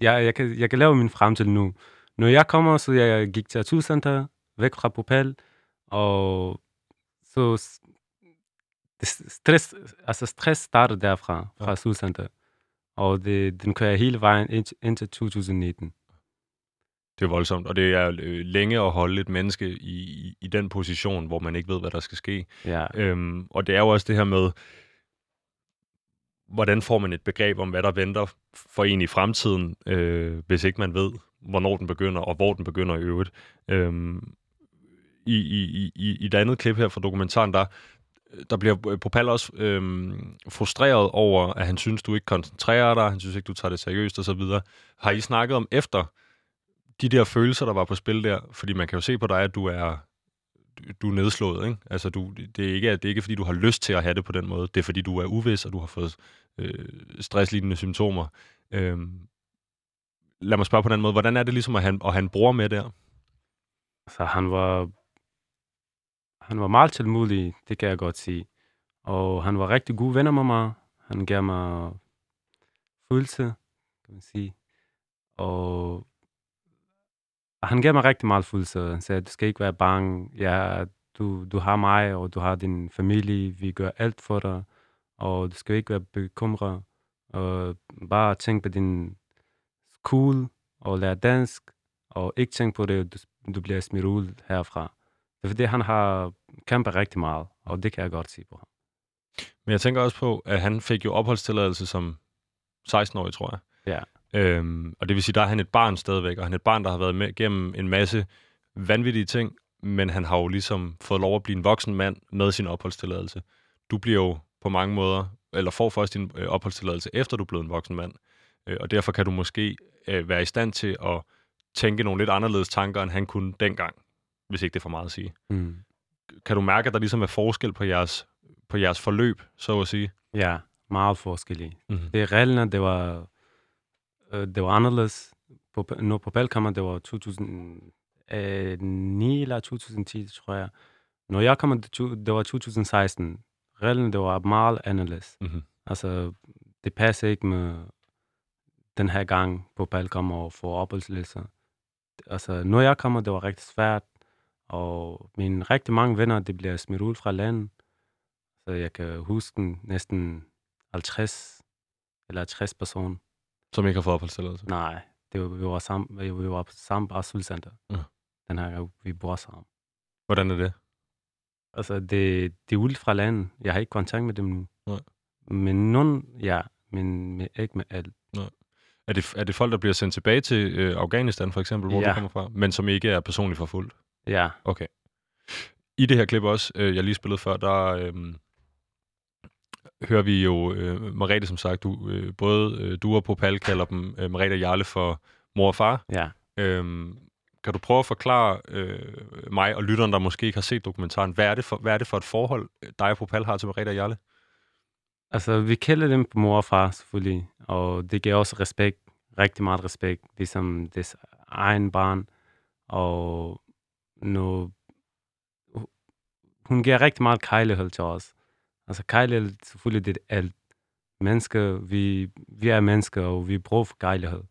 jeg, jeg, kan, jeg kan lave min fremtid nu. Når jeg kommer, så jeg gik til Atuscenter, væk fra Popal, og så stress, altså stress starter derfra, fra Ja. Atuscenter. Og det, den kører hele vejen ind, indtil 2019. Det er voldsomt, og det er øh, længe at holde et menneske i, i, i den position, hvor man ikke ved, hvad der skal ske. Ja, Øhm, og det er jo også det her med, hvordan får man et begreb om, hvad der venter for en i fremtiden, øh, hvis ikke man ved, hvornår den begynder, og hvor den begynder i øvrigt. Øhm, i, i, i, I det andet klip her fra dokumentaren, der, der bliver Popal også øhm, frustreret over, at han synes, du ikke koncentrerer dig, han synes ikke, du tager det seriøst osv. Har I snakket om efter de der følelser, der var på spil der? Fordi man kan jo se på dig, at du er du er nedslået, ikke? Altså, du, det, er ikke, det er ikke, fordi du har lyst til at have det på den måde. Det er, fordi du er uvis, og du har fået øh, stresslignende symptomer. Øhm, lad mig spørge på den måde. Hvordan er det ligesom at han, at han bror med der? Så han var, han var meget tålmodig, det kan jeg godt sige. Og han var rigtig god venner med mig. Han gav mig følelse, kan man sige. Og han gav mig rigtig meget følelse. Han sagde, du skal ikke være bange. Ja, du, du har mig, og du har din familie. Vi gør alt for dig. Og du skal ikke være bekymret. Og bare tænk på din skole og lære dansk. Og ikke tænk på det, du, du bliver smidt ud herfra. Det er fordi, han har kæmpet rigtig meget, og det kan jeg godt sige på ham. Men jeg tænker også på, at han fik jo opholdstilladelse som 16-årig, tror jeg. Ja. Øhm, og det vil sige, der er han et barn stadigvæk, og han er et barn, der har været med gennem en masse vanvittige ting, men han har jo ligesom fået lov at blive en voksen mand med sin opholdstilladelse. Du bliver jo på mange måder, eller får først din øh, opholdstilladelse, efter du er blevet en voksen mand. Øh, og derfor kan du måske øh, være i stand til at tænke nogle lidt anderledes tanker, end han kunne dengang, hvis ikke det er for meget at sige. Mm. Kan du mærke, at der ligesom er forskel på jeres, på jeres forløb, så at sige? Ja, meget forskellige. Mm-hmm. Det er reglerne, det var, øh, det var anderledes. På, når på Balkammer, det var 2009 eller 2010, tror jeg. Når jeg kom, det var 2016. Reglerne, det var meget anderledes. Mm-hmm. Altså, det passer ikke med den her gang på Balkammer og få opholdslæser. Altså, når jeg kommer, det var rigtig svært. Og mine rigtig mange venner, det bliver smidt ud fra landet. Så jeg kan huske næsten 50 eller 60 personer. Som ikke har fået opholdstilladelse? Nej, det var, vi var sammen, vi var på samme asylcenter. Ja. Den her gang, vi bor sammen. Hvordan er det? Altså, det, det er ude fra landet. Jeg har ikke kontakt med dem nu. Nej. Men nogen, ja, men med, ikke med alt. Er det, er det folk, der bliver sendt tilbage til øh, Afghanistan, for eksempel, hvor Ja. du kommer fra, men som ikke er personligt forfulgt? Ja, Okay. I det her klip også, øh, jeg lige spillede før, der øh, hører vi jo øh, Marete, som sagt, du, øh, både øh, du og Popal kalder dem øh, Marete og Jarle for mor og far. ja. Øhm, kan du prøve at forklare øh, mig og lytteren, der måske ikke har set dokumentaren, hvad er det for, hvad er det for et forhold, øh, dig og Popal har til Marete og Jarle? Altså, vi kalder dem på mor og far, selvfølgelig. Og det giver også respekt, rigtig meget respekt, ligesom deres egen barn. Og når hun giver rigtig meget kærlighed til os. Altså, kærlighed, selvfølgelig, det er alt. Mennesker, vi, vi er mennesker, og vi bruger for kærlighed.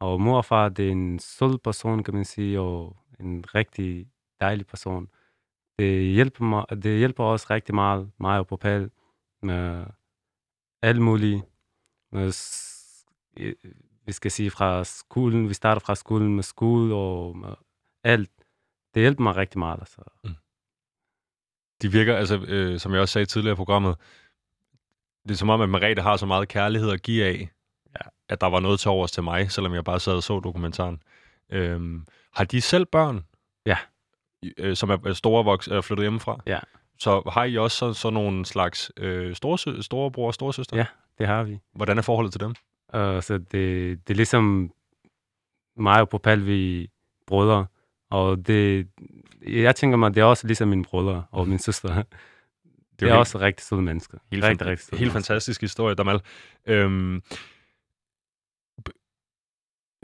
Og mor og far, det er en sød person, kan man sige, og en rigtig dejlig person. Det hjælper, mig, det hjælper os rigtig meget, mig og Popal, med alt muligt. Med, vi skal sige fra skolen, vi starter fra skolen med skole og med alt. Det hjælper mig rigtig meget. Altså. Mm. De virker, altså, øh, som jeg også sagde tidligere i programmet, det er som om, at Marete har så meget kærlighed at give af, Ja. at der var noget til overs til mig, selvom jeg bare sad og så dokumentaren. Øhm, har de selv børn? Ja. Øh, som er store voks, er flyttet hjemmefra? Ja. Så har I også så, så nogle slags øh, store, storebror og storesøster? Ja. Det har vi. Hvordan er forholdet til dem? Uh, så det, det er ligesom mig og Popal, vi brødre. Og det, jeg tænker mig, det er også ligesom min brødre og min søster. Det, det er helt- også rigtig søde mennesker. Helt, rigtig, rigtig søde helt fantastisk historie, Damal. Øhm,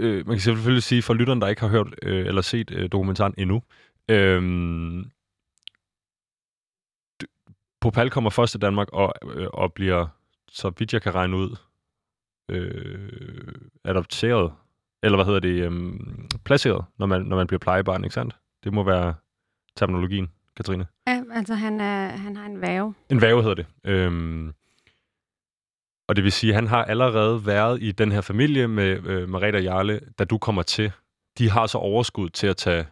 øh, man kan selvfølgelig sige, for lytteren, der ikke har hørt øh, eller set øh, dokumentaren endnu, øhm, Popal kommer først til Danmark og, øh, og bliver, så vidt jeg kan regne ud, øh, adopteret, eller hvad hedder det, øhm, placeret, når man, når man bliver plejebarn, ikke sandt? Det må være terminologien, Katrine. Ja, altså han, er, han har en værve. En værge hedder det. Øhm, og det vil sige, at han har allerede været i den her familie med øh, Marita og Jarle, da du kommer til. De har så overskud til at tage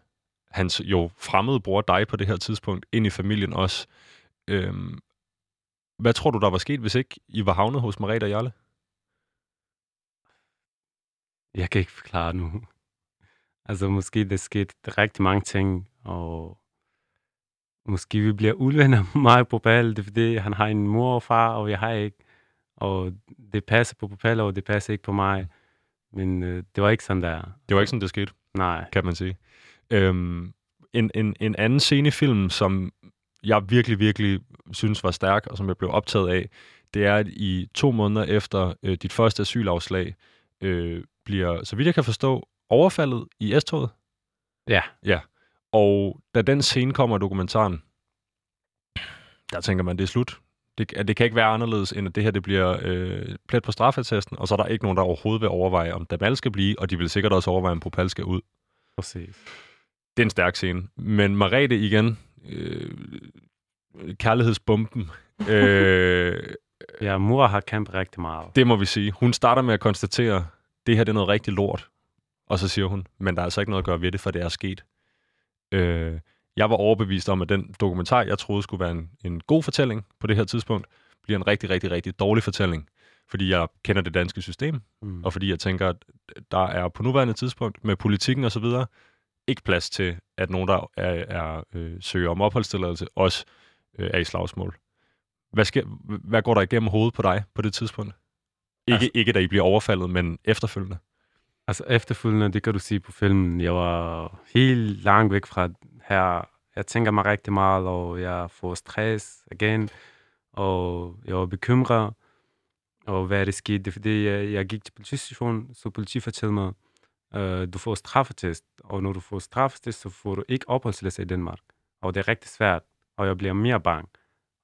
hans jo fremmede bror, dig på det her tidspunkt, ind i familien også. Øhm, hvad tror du, der var sket, hvis ikke I var havnet hos Marita og Jarle? Jeg kan ikke forklare nu. [laughs] Altså, måske der skete rigtig mange ting, og måske vi bliver uvenner [laughs] mig på Popal, det er fordi, han har en mor og far, og jeg har ikke. Og det passer på Popal, og det passer ikke på mig. Men øh, det var ikke sådan der. Det var ikke sådan, det skete, Nej. kan man sige. Øhm, en, en, en anden scenefilm, som jeg virkelig, virkelig synes var stærk, og som jeg blev optaget af, det er, at i to måneder efter øh, dit første asylafslag, øh, bliver, så vidt jeg kan forstå, overfaldet i S-toget. Ja. Ja. Og da den scene kommer i dokumentaren, der tænker man, det er slut. Det, det kan ikke være anderledes, end at det her det bliver øh, plet på straffetesten, og så er der ikke nogen, der overhovedet vil overveje, om Damal skal blive, og de vil sikkert også overveje, om Popal skal ud. Præcis. Det er en stærk scene. Men Marete igen, øh, kærlighedsbomben, [laughs] øh, Ja, mor har kæmpet rigtig meget. det må vi sige. Hun starter med at konstatere, det her det er noget rigtig lort. Og så siger hun, men der er altså ikke noget at gøre ved det, for det er sket. Øh, Jeg var overbevist om, at den dokumentar, jeg troede skulle være en, en god fortælling på det her tidspunkt, bliver en rigtig, rigtig, rigtig dårlig fortælling. Fordi jeg kender det danske system, Mm. og fordi jeg tænker, at der er på nuværende tidspunkt med politikken osv. ikke plads til, at nogen, der er, er øh, søger om opholdstilladelse, også øh, er i slagsmål. Hvad, sker, hvad går der igennem hovedet på dig på det tidspunkt? Ikke, Altså- ikke da I bliver overfaldet, men efterfølgende. Altså efterfølgende, det kan du sige på filmen, jeg var helt langt væk fra her. Jeg tænker mig rigtig meget, og jeg får stress igen, og jeg var bekymret. Og hvad er det sket? Det er fordi, jeg, jeg gik til politistationen, så politi fortalte mig, øh, du får straffetest, og når du får straffetest, så får du ikke opholdstilladelse i Danmark. Og det er rigtig svært, og jeg bliver mere bange.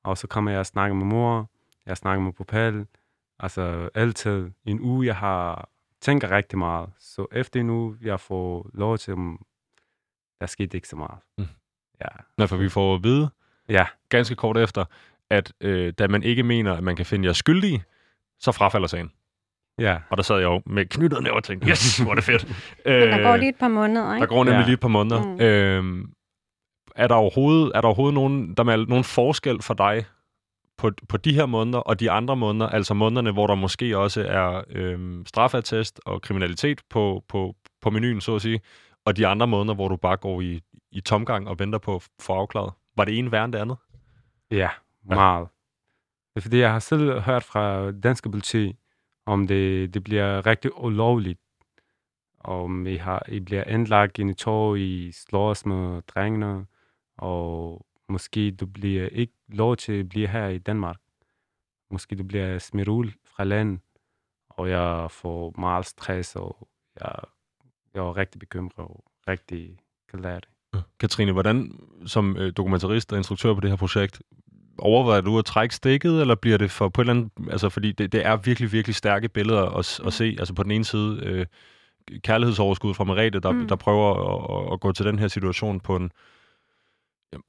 Og så kommer jeg og snakker med mor, jeg snakker med Popal, altså altid en uge, jeg har tænker rigtig meget. Så efter en uge, jeg får lov til, mm, der skete ikke så meget. Mm. Ja. Nå, for vi får at vide Ja, ganske kort efter, at øh, da man ikke mener, at man kan finde jer skyldige, så frafalder sagen. ja. Og der sad jeg jo med knyttet næver og tænkte, yes, hvor er det fedt. Men [laughs] der går lige et par måneder, Der ikke? går nemlig Ja. lige et par måneder. Mm. Øhm, er der overhovedet, er der overhovedet nogen, der er nogen forskel for dig på, på de her måneder og de andre måneder, altså månederne, hvor der måske også er øhm, strafattest og kriminalitet på, på, på menuen, så at sige, og de andre måneder, hvor du bare går i, i tomgang og venter på at få afklaret? Var det ene værre end det andet? Ja, meget. Det er fordi, jeg har selv hørt fra danske politi, om det, det bliver rigtig ulovligt. Om I, har, I bliver indlagt i et tog, I slår os med drengene, og måske du bliver ikke lov til at blive her i Danmark. Måske du bliver smidt ud fra landet, og jeg får meget stress, og jeg, jeg er rigtig bekymret og rigtig ked af det. Katrine, hvordan som øh, dokumentarist og instruktør på det her projekt, overvejer du at trække stikket, eller bliver det for på et eller andet... Altså, fordi det, det er virkelig, virkelig stærke billeder at, at se. Altså på den ene side øh, kærlighedsoverskud fra Merete, der, Mm. der prøver at, at, at gå til den her situation på en... Jamen,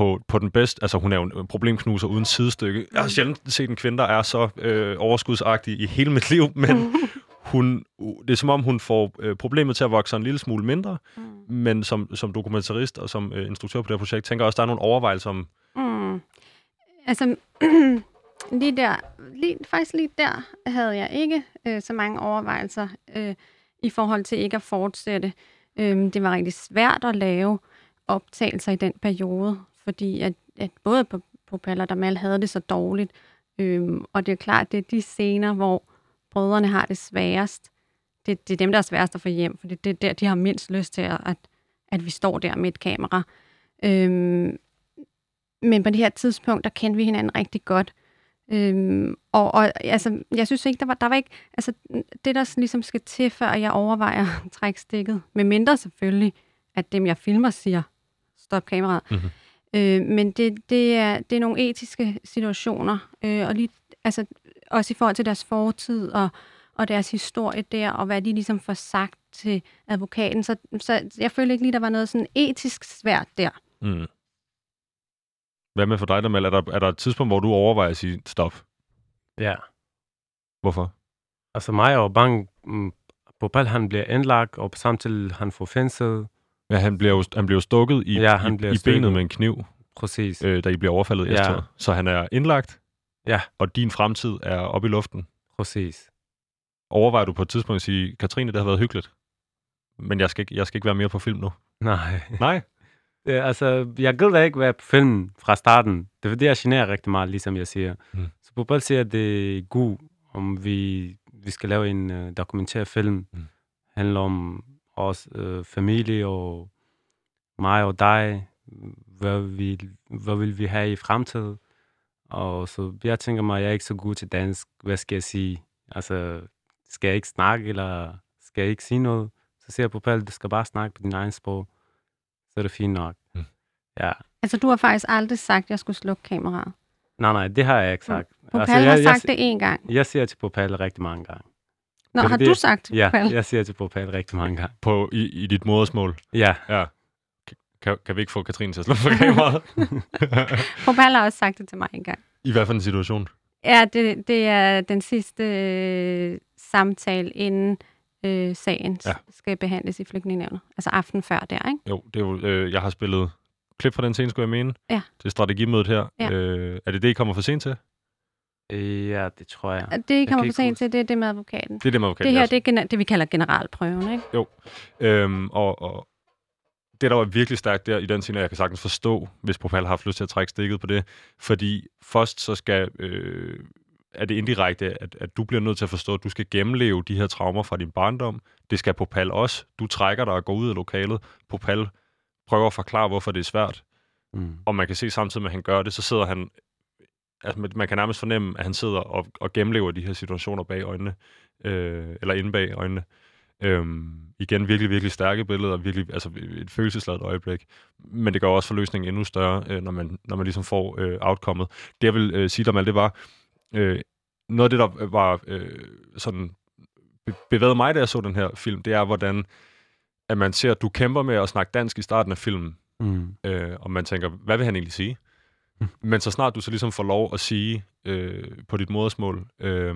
på, på den bedste... Altså, hun er jo en problemknuser uden sidestykke. Jeg har sjældent set en kvinde, der er så øh, overskudsagtig i hele mit liv, men [laughs] hun, det er som om, hun får øh, problemet til at vokse en lille smule mindre, Mm. men som, som dokumentarist og som øh, instruktør på det her projekt, tænker også, der er nogle overvejelser om, Mm. Altså, [clears throat] lige der, lige, faktisk lige der havde jeg ikke øh, så mange overvejelser øh, i forhold til ikke at fortsætte. Øh, det var rigtig svært at lave optagelser i den periode, fordi at, at både på, på Paller og Mal havde det så dårligt, øhm, og det er klart, det er de scener, hvor brødrene har det sværest. Det, det er dem, der er sværest at få hjem, for det, det er der, de har mindst lyst til, at, at vi står der med et kamera. Øhm, men på det her tidspunkt, der kendte vi hinanden rigtig godt. Øhm, og, og altså, jeg synes ikke, der var, der var ikke, altså, det der ligesom skal til, før jeg overvejer at trække stikket, med mindre selvfølgelig, at dem jeg filmer siger, stop kameraet. Mhm. Øh, men det, det, er, det er nogle etiske situationer, øh, og lige, altså, også i forhold til deres fortid og, og deres historie der, og hvad de ligesom får sagt til advokaten. Så, så jeg føler ikke lige, der var noget sådan etisk svært der. Mm. Hvad med for dig, Damal? Er der, er der et tidspunkt, hvor du overvejer at sige stop? Ja. Hvorfor? Altså mig og bange, mm, Popal han bliver indlagt, og samtidig han får fængsel. Ja, han bliver jo, han bliver jo stukket i, Ja, han i, bliver i stukket. benet med en kniv, Præcis. øh, da I bliver overfaldet i Ja. Så han er indlagt, Ja. og din fremtid er oppe i luften. Præcis. Overvejer du på et tidspunkt at sige, Katrine, det har været hyggeligt, men jeg skal ikke, jeg skal ikke være mere på film nu? Nej. Nej? [laughs] Det, altså, jeg gider ikke være på filmen fra starten. Det er fordi, jeg generer rigtig meget, ligesom jeg siger. Mm. Så Popal siger, at det er god, om vi, vi skal lave en uh, dokumentærfilm. Mm. handler om os uh, familie og mig og dig. Hvad vil, hvad vil vi have i fremtiden? Og så jeg tænker mig, at jeg er ikke så god til dansk. Hvad skal jeg sige? Altså, skal jeg ikke snakke, eller skal jeg ikke sige noget? Så siger jeg på Pal, du skal bare snakke på din egen sprog. Så er det fint nok. Mm. Ja. Altså, du har faktisk aldrig sagt, at jeg skulle slukke kameraet. Nej, nej, det har jeg ikke sagt. Popal Altså, har jeg- jeg- sagt det én gang. Jeg siger til Popal rigtig mange gange. Nå, Det er har fordi, du sagt til Ja, Popal? jeg siger til Popal rigtig mange gange. På, i, I dit modersmål? Ja, Ja. Kan, kan vi ikke få Katrine til at slå for kameraet? [laughs] Popal har også sagt det til mig en gang. I hvad for en situation? Ja, det, det er den sidste øh, samtale, inden øh, sagen Ja. skal behandles i flygtningenævnet. Altså aften før der, ikke? Jo, det er jo, øh, jeg har spillet klip fra den scene, skulle jeg mene. Ja. Til strategimødet her. Ja. Øh, er det det, I kommer for sent til? Ja, det tror jeg. Det, I kommer kan for sent til, det er det med advokaten. Det er det, man kan Det her, det er gener- det, vi kalder generalprøven, ikke? Øhm, og, og det, der var virkelig stærkt der i den scene, og jeg kan sagtens forstå, hvis Propal har haft lyst til at trække stikket på det, fordi først så skal, øh, er det indirekte, at, at du bliver nødt til at forstå, at du skal gennemleve de her traumer fra din barndom. Det skal Propal også. Du trækker dig og går ud af lokalet. Propal prøver at forklare, hvorfor det er svært. Mm. Og man kan se samtidig med, at han gør det, så sidder han... Altså, man- kan nærmest fornemme, at han sidder og, og gennemlever de her situationer bag øjnene. Øh, eller inde bag øjnene. Øhm, igen, virkelig, virkelig stærke billeder, virkelig, altså et følelsesladet øjeblik. Men det gør også forløsningen endnu større, øh, når, man, når man ligesom får øh, outcomet. Det, jeg vil øh, sige dig, Mal, det var, øh, noget af det, der var øh, sådan be- bevægede mig, da jeg så den her film, det er, hvordan at man ser, at du kæmper med at snakke dansk i starten af filmen, Mm. øh, og man tænker, hvad vil han egentlig sige? Mm. Men så snart du så ligesom får lov at sige øh, på dit modersmål øh,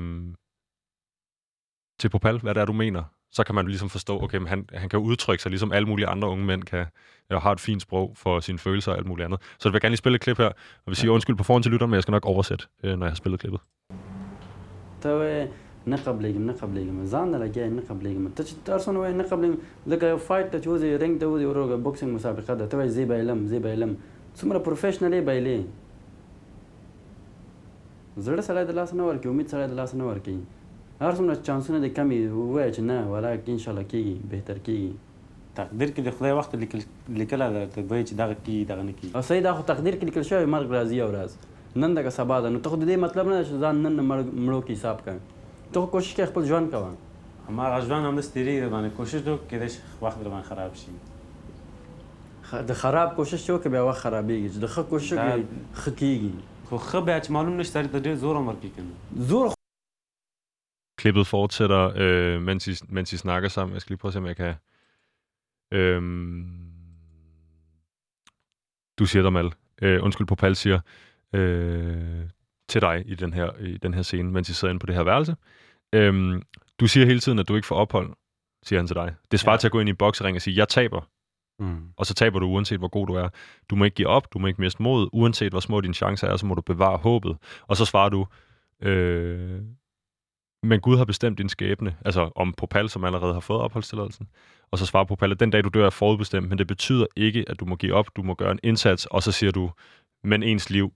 til Popal, hvad det er, du mener, så kan man ligesom forstå, okay, men han, han kan udtrykke sig, ligesom alle mulige andre unge mænd kan, og har et fint sprog for sine følelser og alt muligt andet. Så jeg vil gerne lige spille et klip her, og vil sige undskyld på forhånd til lytteren, men jeg skal nok oversætte, øh, når jeg har spillet klippet. ته نه قبلېږم نه قبلېږم ځان نه لګیا نه قبلېږم ته چې تر څو نه وایې نه قبلېږم لکه یو فایټ ته چې وځې رنګ ته څومره پروفیشنلی بایلي زړه سړی د لاس نه ورکي امید سړی د لاس نه ورکي هر څومره چانسونه د کمی وای چې نه ولا ان شاء الله کیږي بهتر کیږي تقدیر کې د خدای وخت لیکل لیکل دا ته وای چې دغه کی دغه نه کی او صحیح دا خو تقدیر کې لیکل شوی مرګ راځي او راز نن دغه سبا ده. نو ته د دې مطلب نه چې ځان نن مړو کې حساب کړې ته کوشش کې خپل ژوند کوه. هماغه ژوند هم د ستړي باندې کوشش وکړې چې وخت در باندې خراب شي. د خراب کوشش چې وکړې بیا وخت خرابېږي چې د ښه کوشش وکړې ښه کېږي خو ښه بیا چې معلوم نشي سړی ته ډېر زور هم ورکوي که نه زور Klippet fortsætter, øh, mens, I, mens I snakker sammen. Jeg skal lige prøve at se, om jeg kan... Øhm, du siger dig, Mal. Øh, undskyld, Popal siger øh, til dig i den, her, i den her scene, mens I sidder inde på det her værelse. Øhm, du siger hele tiden, at du ikke får ophold, siger han til dig. Det svarer ja. Ja. til at gå ind i en boksering og sige, jeg taber. Mm. Og så taber du uanset hvor god du er. Du må ikke give op, du må ikke miste mod. Uanset hvor små dine chancer er, så må du bevare håbet. Og så svarer du, øh, men Gud har bestemt din skæbne. Altså om Popal, som allerede har fået opholdstilladelsen. Og så svarer Popal, at den dag du dør er forudbestemt, men det betyder ikke, at du må give op. Du må gøre en indsats. Og så siger du, men ens liv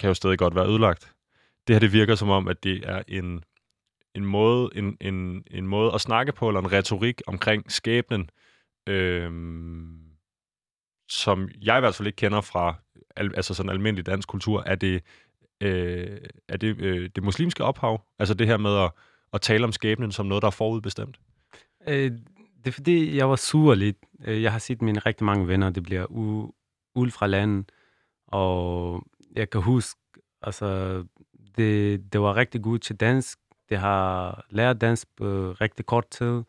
kan jo stadig godt være ødelagt. Det her det virker som om, at det er en, en, måde, en, en, en måde at snakke på, eller en retorik omkring skæbnen, øhm, som jeg i hvert fald ikke kender fra al, altså sådan almindelig dansk kultur, er det, øh, er det, øh, det muslimske ophav? Altså det her med at, at tale om skæbnen som noget, der er forudbestemt? Øh, det er fordi, jeg var sur lidt. Øh, jeg har set mine rigtig mange venner, det bliver u- ud fra landet. Og jeg kan huske, altså, det, det var rigtig godt til dansk. Det har lært dansk på rigtig kort tid.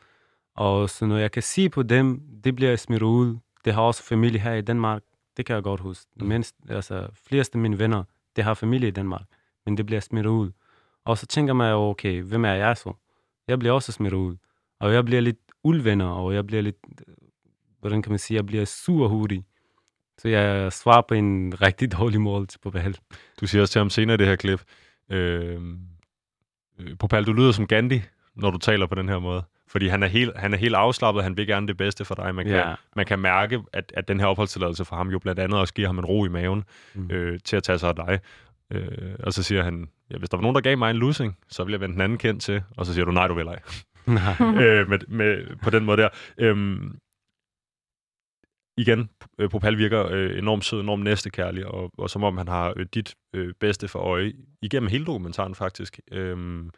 Og så når jeg kan sige på dem, det bliver smidt ud. Det har også familie her i Danmark. Det kan jeg godt huske. Men, altså, fleste af mine venner, det har familie i Danmark. Men det bliver smidt ud. Og så tænker man jo, okay, hvem er jeg så? Jeg bliver også smidt ud. Og jeg bliver lidt uldvenner, og jeg bliver lidt, hvordan kan man sige, jeg bliver sur hurtigt. Så jeg svarer på en rigtig [laughs] dårlig måde til Popal. Du siger også til ham senere i det her klip, øh, øh, Popal, du lyder som Gandhi, når du taler på den her måde. Fordi han er helt, han er helt afslappet, han vil gerne det bedste for dig. Man kan, Ja. man kan mærke, at, at den her opholdstilladelse for ham jo blandt andet også giver ham en ro i maven Mm. øh, til at tage sig af dig. Øh, og så siger han, ja, hvis der var nogen, der gav mig en losing, så ville jeg vende den anden kendt til. Og så siger du, nej, du vil ej. Nej. [laughs] øh, med, med, på den måde der. Øhm, igen, øh, Popal virker øh, enormt sød, enormt næstekærlig, og, og som om han har øh, dit øh, bedste for øje igennem hele dokumentaren faktisk. Øhm,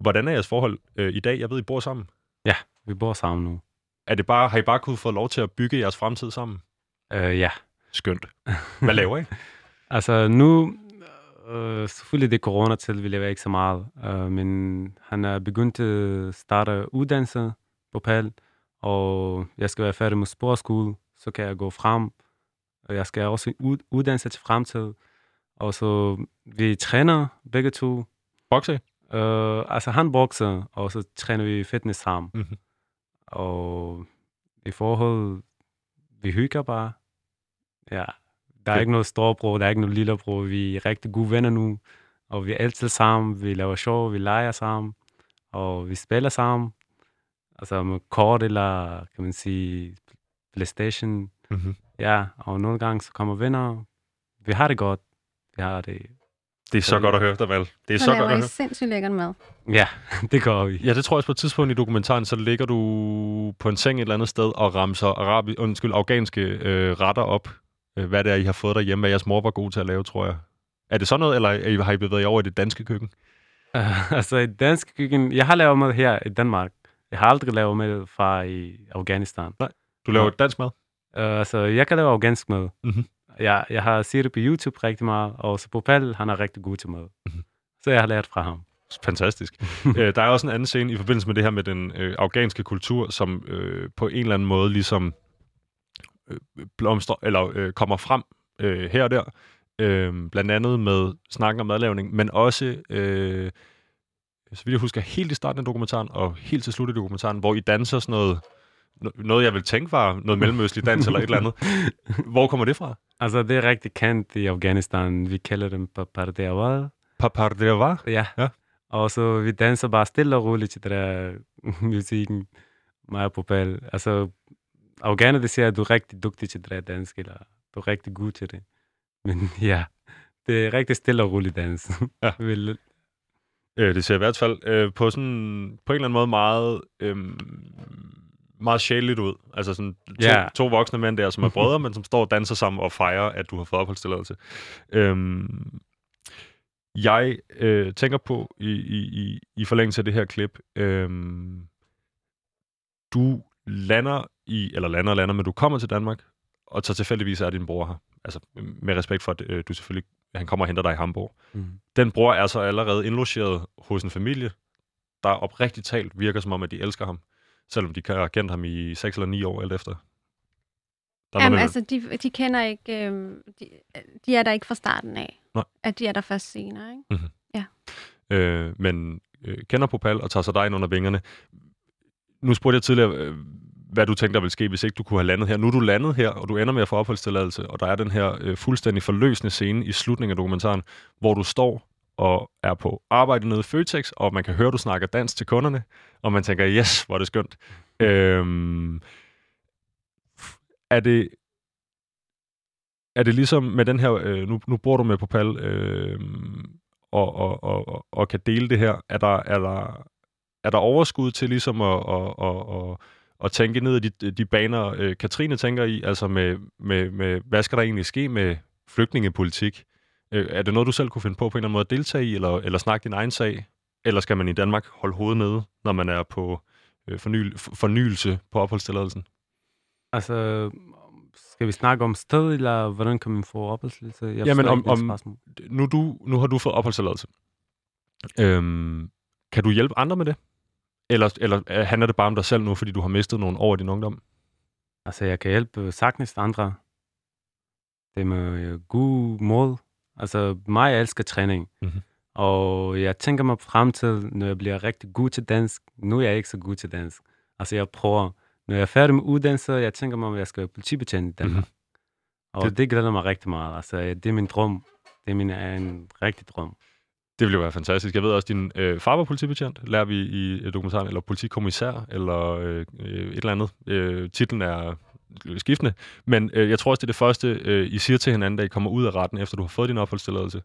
hvordan er jeres forhold øh, i dag? Jeg ved, I bor sammen. Ja, vi bor sammen nu. Er det bare, har I bare kunnet få lov til at bygge jeres fremtid sammen? Øh, ja. Skønt. [laughs] Hvad laver I? Altså nu, øh, selvfølgelig det corona til, vi lever ikke så meget, øh, men han er begyndt at starte uddannelse på PAL, og jeg skal være færdig med sportsskole, så kan jeg gå frem, og jeg skal også ud, uddannelse til fremtid, og så vi træner begge to. Bokse? Øh, altså han bokser, og så træner vi fitness sammen. Mhm. Og i forhold, vi hygger bare. Ja, der er ikke noget storebror, der er ikke noget lillebror. Vi er rigtig gode venner nu, og vi er altid sammen. Vi laver sjov, vi leger sammen, og vi spiller sammen. Altså med kort eller, kan man sige, Playstation. Mhm. Ja, og nogle gange så kommer venner. Vi har det godt. Vi har det... Det er så godt at høre dig, Val. Det er Så, så laver godt at I høre. sindssygt lækker mad. Ja, [laughs] det gør vi. Ja, det tror jeg også på et tidspunkt i dokumentaren, så ligger du på en seng et eller andet sted og ramser arabi, undskyld, afghanske øh, retter op. Øh, hvad det er, I har fået derhjemme, hvad jeres mor var god til at lave, tror jeg. Er det sådan noget, eller er I- har I bevæget jer over i det danske køkken? Uh, [laughs] altså i dansk køkken, jeg har lavet mad her i Danmark. Jeg har aldrig lavet mad fra i Afghanistan. Nej, du laver Ja. dansk mad? Uh, altså jeg kan lave afghansk mad. Mhm. Jeg, jeg har set det på YouTube rigtig meget, og så Popal, han er rigtig god til mad. Mhm. Så jeg har lært fra ham. Fantastisk. [laughs] øh, der er også en anden scene i forbindelse med det her med den øh, afghanske kultur, som øh, på en eller anden måde ligesom øh, blomstrer, eller øh, kommer frem øh, her og der. Øh, blandt andet med snakken om madlavning, men også, øh, så vidt jeg husker, helt i starten af dokumentaren og helt til slut af dokumentaren, hvor I danser sådan noget, no- noget jeg vil tænke var noget mellemøstlig dans eller et eller andet. [laughs] Hvor kommer det fra? Altså det er rigtig kendt i Afghanistan. Vi kalder dem papardeawad. Papardeawad? Ja. ja. Og så vi danser bare stille og roligt til det der [laughs] musikken. Og Popal. Altså afghaner, det siger, at du er rigtig dygtig til det der dansk, eller du er rigtig god til det. Men [laughs] ja, det er rigtig stille og roligt dans. [laughs] Ja. Øh, det ser i hvert fald øh, på sådan på en eller anden måde meget øh, meget sjældent ud. Altså sådan to, Ja. to voksne mænd der, som er brødre, men som står og danser sammen og fejrer, at du har fået opholdstilladelse. Øhm, jeg øh, tænker på i, i, i, i forlængelse af det her klip, øhm, du lander i, eller lander og lander, men du kommer til Danmark, og så tilfældigvis er din bror her. Altså med respekt for, at øh, du selvfølgelig, han kommer og henter dig i Hamburg. Mm. Den bror er så allerede indlogeret hos en familie, der oprigtigt talt virker som om, at de elsker ham, selvom de har kendt ham i 6 eller 9 år alt efter. Der er Jamen, altså, de, de kender ikke... Øh, de, de er der ikke fra starten af. Nej. At de er der først senere, ikke? Mhm. Ja. øh, men øh, kender Popal og tager sig dig ind under vingerne. Nu spurgte jeg tidligere, øh, hvad du tænkte, der ville ske, hvis ikke du kunne have landet her. Nu er du landet her, og du ender med at få opholdstilladelse, og der er den her øh, fuldstændig forløsende scene i slutningen af dokumentaren, hvor du står og er på arbejde nede i Føtex, og man kan høre, at du snakker dansk til kunderne, og man tænker, yes, hvor er det skønt. Øhm, er det er det ligesom med den her, øh, nu, nu bor du med Popal, øh, og, og, og, og, og kan dele det her, er der, er der, er der overskud til ligesom at, at, at, at, at tænke ned i de, de baner, øh, Katrine tænker i, altså med, med, med, hvad skal der egentlig ske med flygtningepolitik? Øh, er det noget, du selv kunne finde på på en eller anden måde at deltage i, eller, eller snakke din egen sag? Eller skal man i Danmark holde hovedet nede, når man er på øh, forny, fornyelse på opholdstilladelsen? Altså, skal vi snakke om sted, eller hvordan kan man få opholdstilladelse? Jeg Jamen, om, om, nu, du, nu har du fået opholdstilladelse. Øhm, kan du hjælpe andre med det? Eller, eller øh, handler det bare om dig selv nu, fordi du har mistet nogle år i din ungdom? Altså, jeg kan hjælpe sagtens andre. Det er med øh, god mål. Altså, mig jeg elsker træning. Mhm. Og jeg tænker mig frem til, når jeg bliver rigtig god til dansk. Nu er jeg ikke så god til dansk. Altså, jeg prøver. Når jeg er færdig med uddannelse, jeg tænker mig, at jeg skal være politibetjent i Danmark. Og Det- det, det glæder mig rigtig meget. Altså, det er min drøm. Det er min er en rigtig drøm. Det ville jo være fantastisk. Jeg ved også, at din øh, far var politibetjent, lærer vi i øh, dokumentaren, eller politikommissær, eller øh, øh, et eller andet. Øh, titlen er skiftende. Men øh, jeg tror også, det er det første, øh, I siger til hinanden, da I kommer ud af retten, efter du har fået din opholdstilladelse.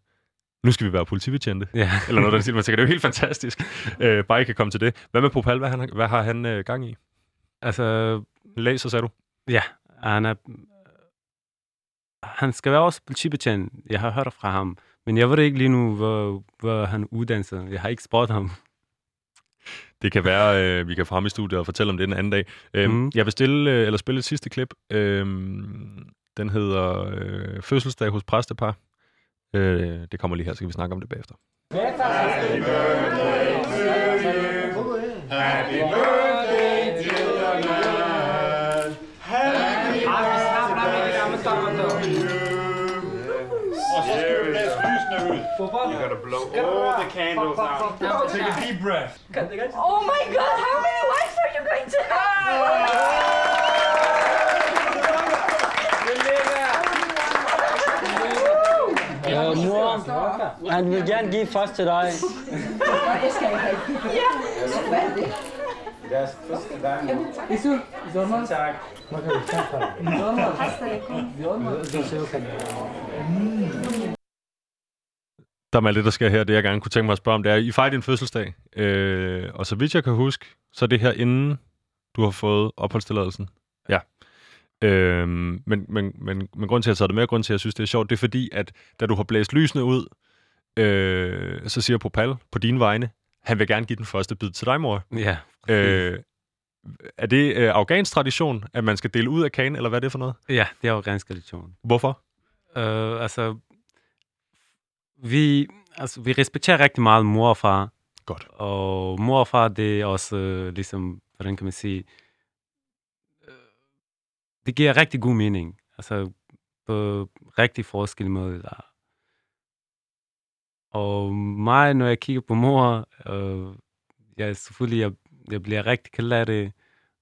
Nu skal vi være politibetjente. Ja. [laughs] Eller noget, der siger, man tænker, det er jo helt fantastisk. Øh, bare I kan komme til det. Hvad med Popal? Hvad, han, hvad har han øh, gang i? Altså, Læser, sagde du? Ja, han er... Han skal være også politibetjent. Jeg har hørt fra ham. Men jeg ved ikke lige nu, hvor, hvor han uddanner sig. Jeg har ikke spurgt ham. Det kan være, øh, vi kan ham i studiet og fortælle om det en anden dag. Øh, mm. Jeg vil stille, øh, eller spille et sidste klip. Øh, den hedder øh, Fødselsdag hos præstepar. Øh, det kommer lige her, så skal vi snakke om det bagefter. Happy birthday to you. Happy birthday, truth. You gotta blow all the candles out. Take a deep breath. Oh my god, how many wives are you going to have? More, and we can give faster eye. yeah. Das first time. Ist du? Sonntag. Der er lidt, der sker her. Det, jeg gerne kunne tænke mig at spørge om, det er, I fejrer din fødselsdag. Øh, og så vidt jeg kan huske, så er det her inden du har fået opholdstilladelsen. Ja. Øh, men, men, men, men grund til, at jeg tager det med, grund til, at jeg synes, det er sjovt, det er fordi, at da du har blæst lysene ud, øh, så siger Popal på dine vegne, han vil gerne give den første bid til dig, mor. Ja. Øh, er det øh, afghansk tradition, at man skal dele ud af kagen, eller hvad er det for noget? Ja, det er afghansk tradition. Hvorfor? Uh, altså, vi, altså, vi respekterer rigtig meget mor og far. Godt. Og mor og far, det er også øh, ligesom, hvordan kan man sige, øh, det giver rigtig god mening. Altså, på rigtig forskel måde. Der. Og mig, når jeg kigger på mor, øh, jeg selvfølgelig, jeg, jeg bliver rigtig ked af det,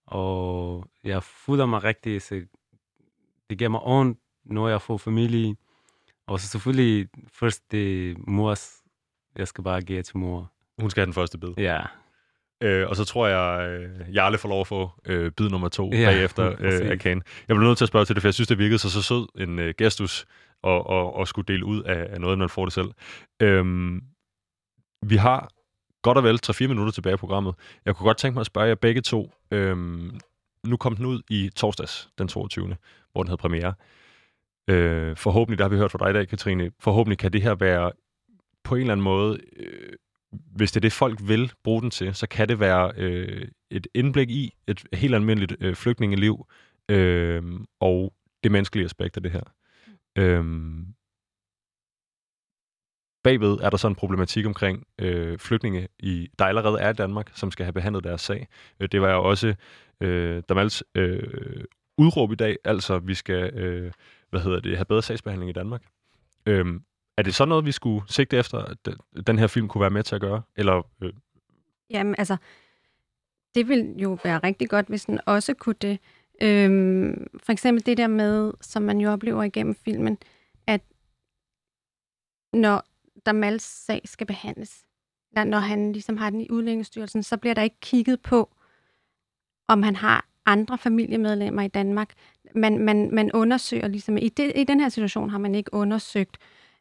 og jeg føler mig rigtig, så det giver mig ondt, når jeg får familie. Og så selvfølgelig først det mors, jeg skal bare give til mor. Hun skal have den første bid. Ja. Øh, og så tror jeg, øh, Jarle får lov at få øh, bid nummer to Ja, bagefter [laughs] øh, af kagen. Jeg blev nødt til at spørge til det, for jeg synes, det virkede så, så sød en øh, gestus og, og, og skulle dele ud af, af noget, man får det selv. Øhm, vi har godt og vel 3-4 minutter tilbage i programmet. Jeg kunne godt tænke mig at spørge jer begge to. Øhm, nu kom den ud i torsdags, den 22., hvor den havde premiere. Øh, forhåbentlig, der har vi hørt fra dig i dag, Katrine, forhåbentlig kan det her være på en eller anden måde, øh, hvis det er det, folk vil bruge den til, så kan det være øh, et indblik i et helt almindeligt øh, flygtningeliv øh, og det menneskelige aspekt af det her. Øh, bagved er der så en problematik omkring øh, flygtninge, i, der allerede er i Danmark, som skal have behandlet deres sag. Øh, det var jo også øh, Damals øh, udråb i dag, altså vi skal øh, hvad hedder det, have bedre sagsbehandling i Danmark. Øhm, er det så noget, vi skulle sigte efter, at den- her film kunne være med til at gøre? Eller, øh, Jamen, altså, det ville jo være rigtig godt, hvis den også kunne det. Øhm, for eksempel det der med, som man jo oplever igennem filmen, at når Damals sag skal behandles, eller når han ligesom har den i udlændingsstyrelsen, så bliver der ikke kigget på, om han har andre familiemedlemmer i Danmark. Man, man, man undersøger ligesom, i, det, i den her situation har man ikke undersøgt,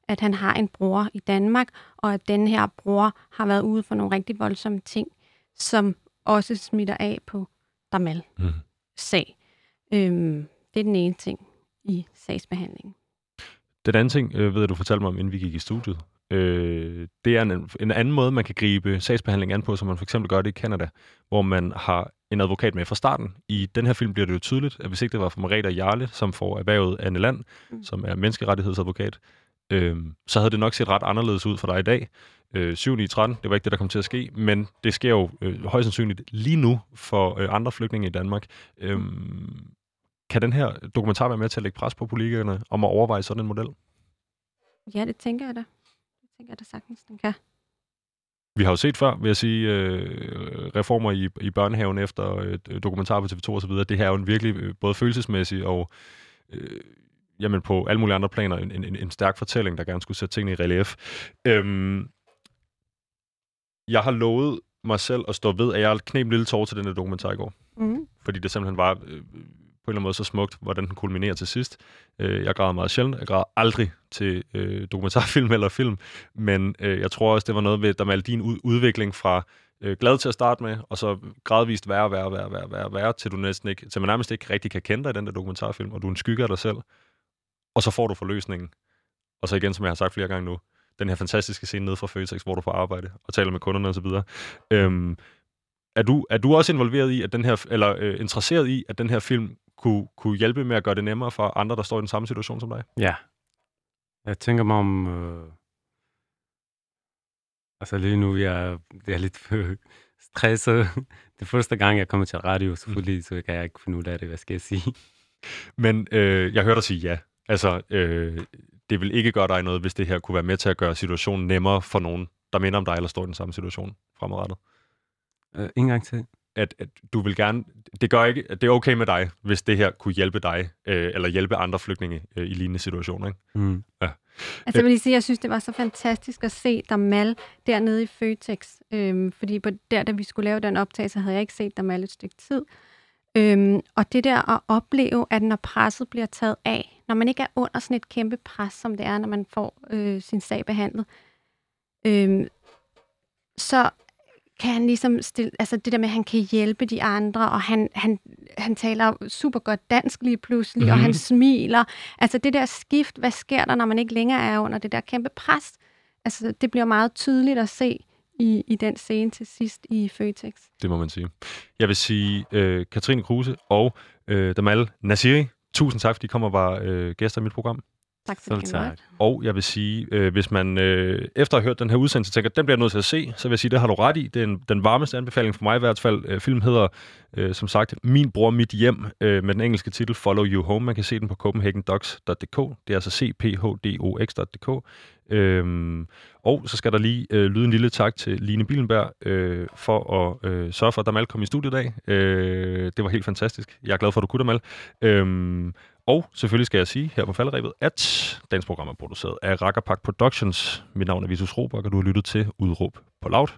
at han har en bror i Danmark, og at den her bror har været ude for nogle rigtig voldsomme ting, som også smitter af på Damal mm. sag. Øhm, det er den ene ting i sagsbehandlingen. Den anden ting, øh, ved du fortalte mig om, inden vi gik i studiet. Øh, det er en, en anden måde, man kan gribe sagsbehandling an på, som man for eksempel gør det i Canada, hvor man har en advokat med fra starten. I den her film bliver det jo tydeligt, at hvis ikke det var for Marita Jarle, som får erhvervet Anne Land, mm. som er menneskerettighedsadvokat, øh, så havde det nok set ret anderledes ud for dig i dag. Øh, 7 9 13, det var ikke det, der kom til at ske, men det sker jo øh, højst sandsynligt lige nu for øh, andre flygtninge i Danmark. Øh, kan den her dokumentar være med til at lægge pres på politikerne om at overveje sådan en model? Ja, det tænker jeg da. Tænker jeg da sagtens, den kan. Vi har jo set før, vil jeg sige, øh, reformer i, i børnehaven efter øh, dokumentar på TV2 osv. Det her er jo en virkelig øh, både følelsesmæssig og øh, jamen på alle mulige andre planer en, en, en stærk fortælling, der gerne skulle sætte tingene i relief. Øhm, jeg har lovet mig selv at stå ved, at jeg knep en lille tår til den der dokumentar i går. Mm. Fordi det simpelthen var øh, på en eller anden måde så smukt, hvordan den kulminerer til sidst. Øh, jeg græder meget sjældent. Jeg græder aldrig til øh, dokumentarfilm [laughs] eller film. Men øh, jeg tror også, det var noget ved, der med din ud- udvikling fra øh, glad til at starte med, og så gradvist værre, værre, værre, værre, værre, værre, til du næsten ikke, til man nærmest ikke rigtig kan kende dig i den der dokumentarfilm, og du er en skygge af dig selv. Og så får du forløsningen. Og så igen, som jeg har sagt flere gange nu, den her fantastiske scene nede fra Føtex, hvor du får arbejde og taler med kunderne osv. Øhm, er du, er du også involveret i, at den her, eller øh, interesseret i, at den her film kunne, kunne hjælpe med at gøre det nemmere for andre, der står i den samme situation som dig? Ja. Jeg tænker mig om... Øh... Altså lige nu, jeg, jeg er lidt [laughs] stresset. [laughs] Det første gang, jeg kommer til radio, selvfølgelig, så kan jeg ikke finde ud af det, hvad skal jeg sige. [laughs] Men øh, jeg hørte dig sige ja. Altså, øh, det vil ikke gøre dig noget, hvis det her kunne være med til at gøre situationen nemmere for nogen, der minder om dig, eller står i den samme situation fremadrettet. Øh, en gang til. At, at du vil gerne... Det gør ikke... At det er okay med dig, hvis det her kunne hjælpe dig, øh, eller hjælpe andre flygtninge øh, i lignende situationer, ikke? Mm. Ja. Altså, jeg vil lige sige, jeg synes, det var så fantastisk at se Damal dernede i Føtex. Øhm, fordi på der, da vi skulle lave den optagelse, havde jeg ikke set Damal et stykke tid. Øhm, og det der at opleve, at når presset bliver taget af, når man ikke er under sådan et kæmpe pres, som det er, når man får øh, sin sag behandlet, øhm, så kan han ligesom stille, altså det der med, at han kan hjælpe de andre, og han, han, han taler super godt dansk lige pludselig, mm-hmm. og han smiler. Altså det der skift, hvad sker der, når man ikke længere er under det der kæmpe pres? Altså det bliver meget tydeligt at se i, i den scene til sidst i Føtex. Det må man sige. Jeg vil sige, øh, Katrine Kruse og øh, Damal Nasiri, tusind tak, fordi I kom og var øh, gæster i mit program. Tak for det. tak. Og jeg vil sige, øh, hvis man øh, efter at have hørt den her udsendelse tænker, den bliver jeg nødt til at se, så vil jeg sige, det har du ret i. Det er en, den varmeste anbefaling for mig i hvert fald. Øh, filmen hedder, øh, som sagt, Min bror, mit hjem, øh, med den engelske titel Follow You Home. Man kan se den på copenhagendocs.dk. Det er altså cphdox.dk. Øhm, og så skal der lige øh, lyde en lille tak til Line Billenberg øh, for at øh, sørge for, at Damal kom i studiet i dag. Øh, det var helt fantastisk. Jeg er glad for, at du kunne, Damal. Øhm, og selvfølgelig skal jeg sige her på faldrebet, at dagens program er produceret af Rakkerpak Productions. Mit navn er Vitus Robak, og du har lyttet til Udråb på Loud.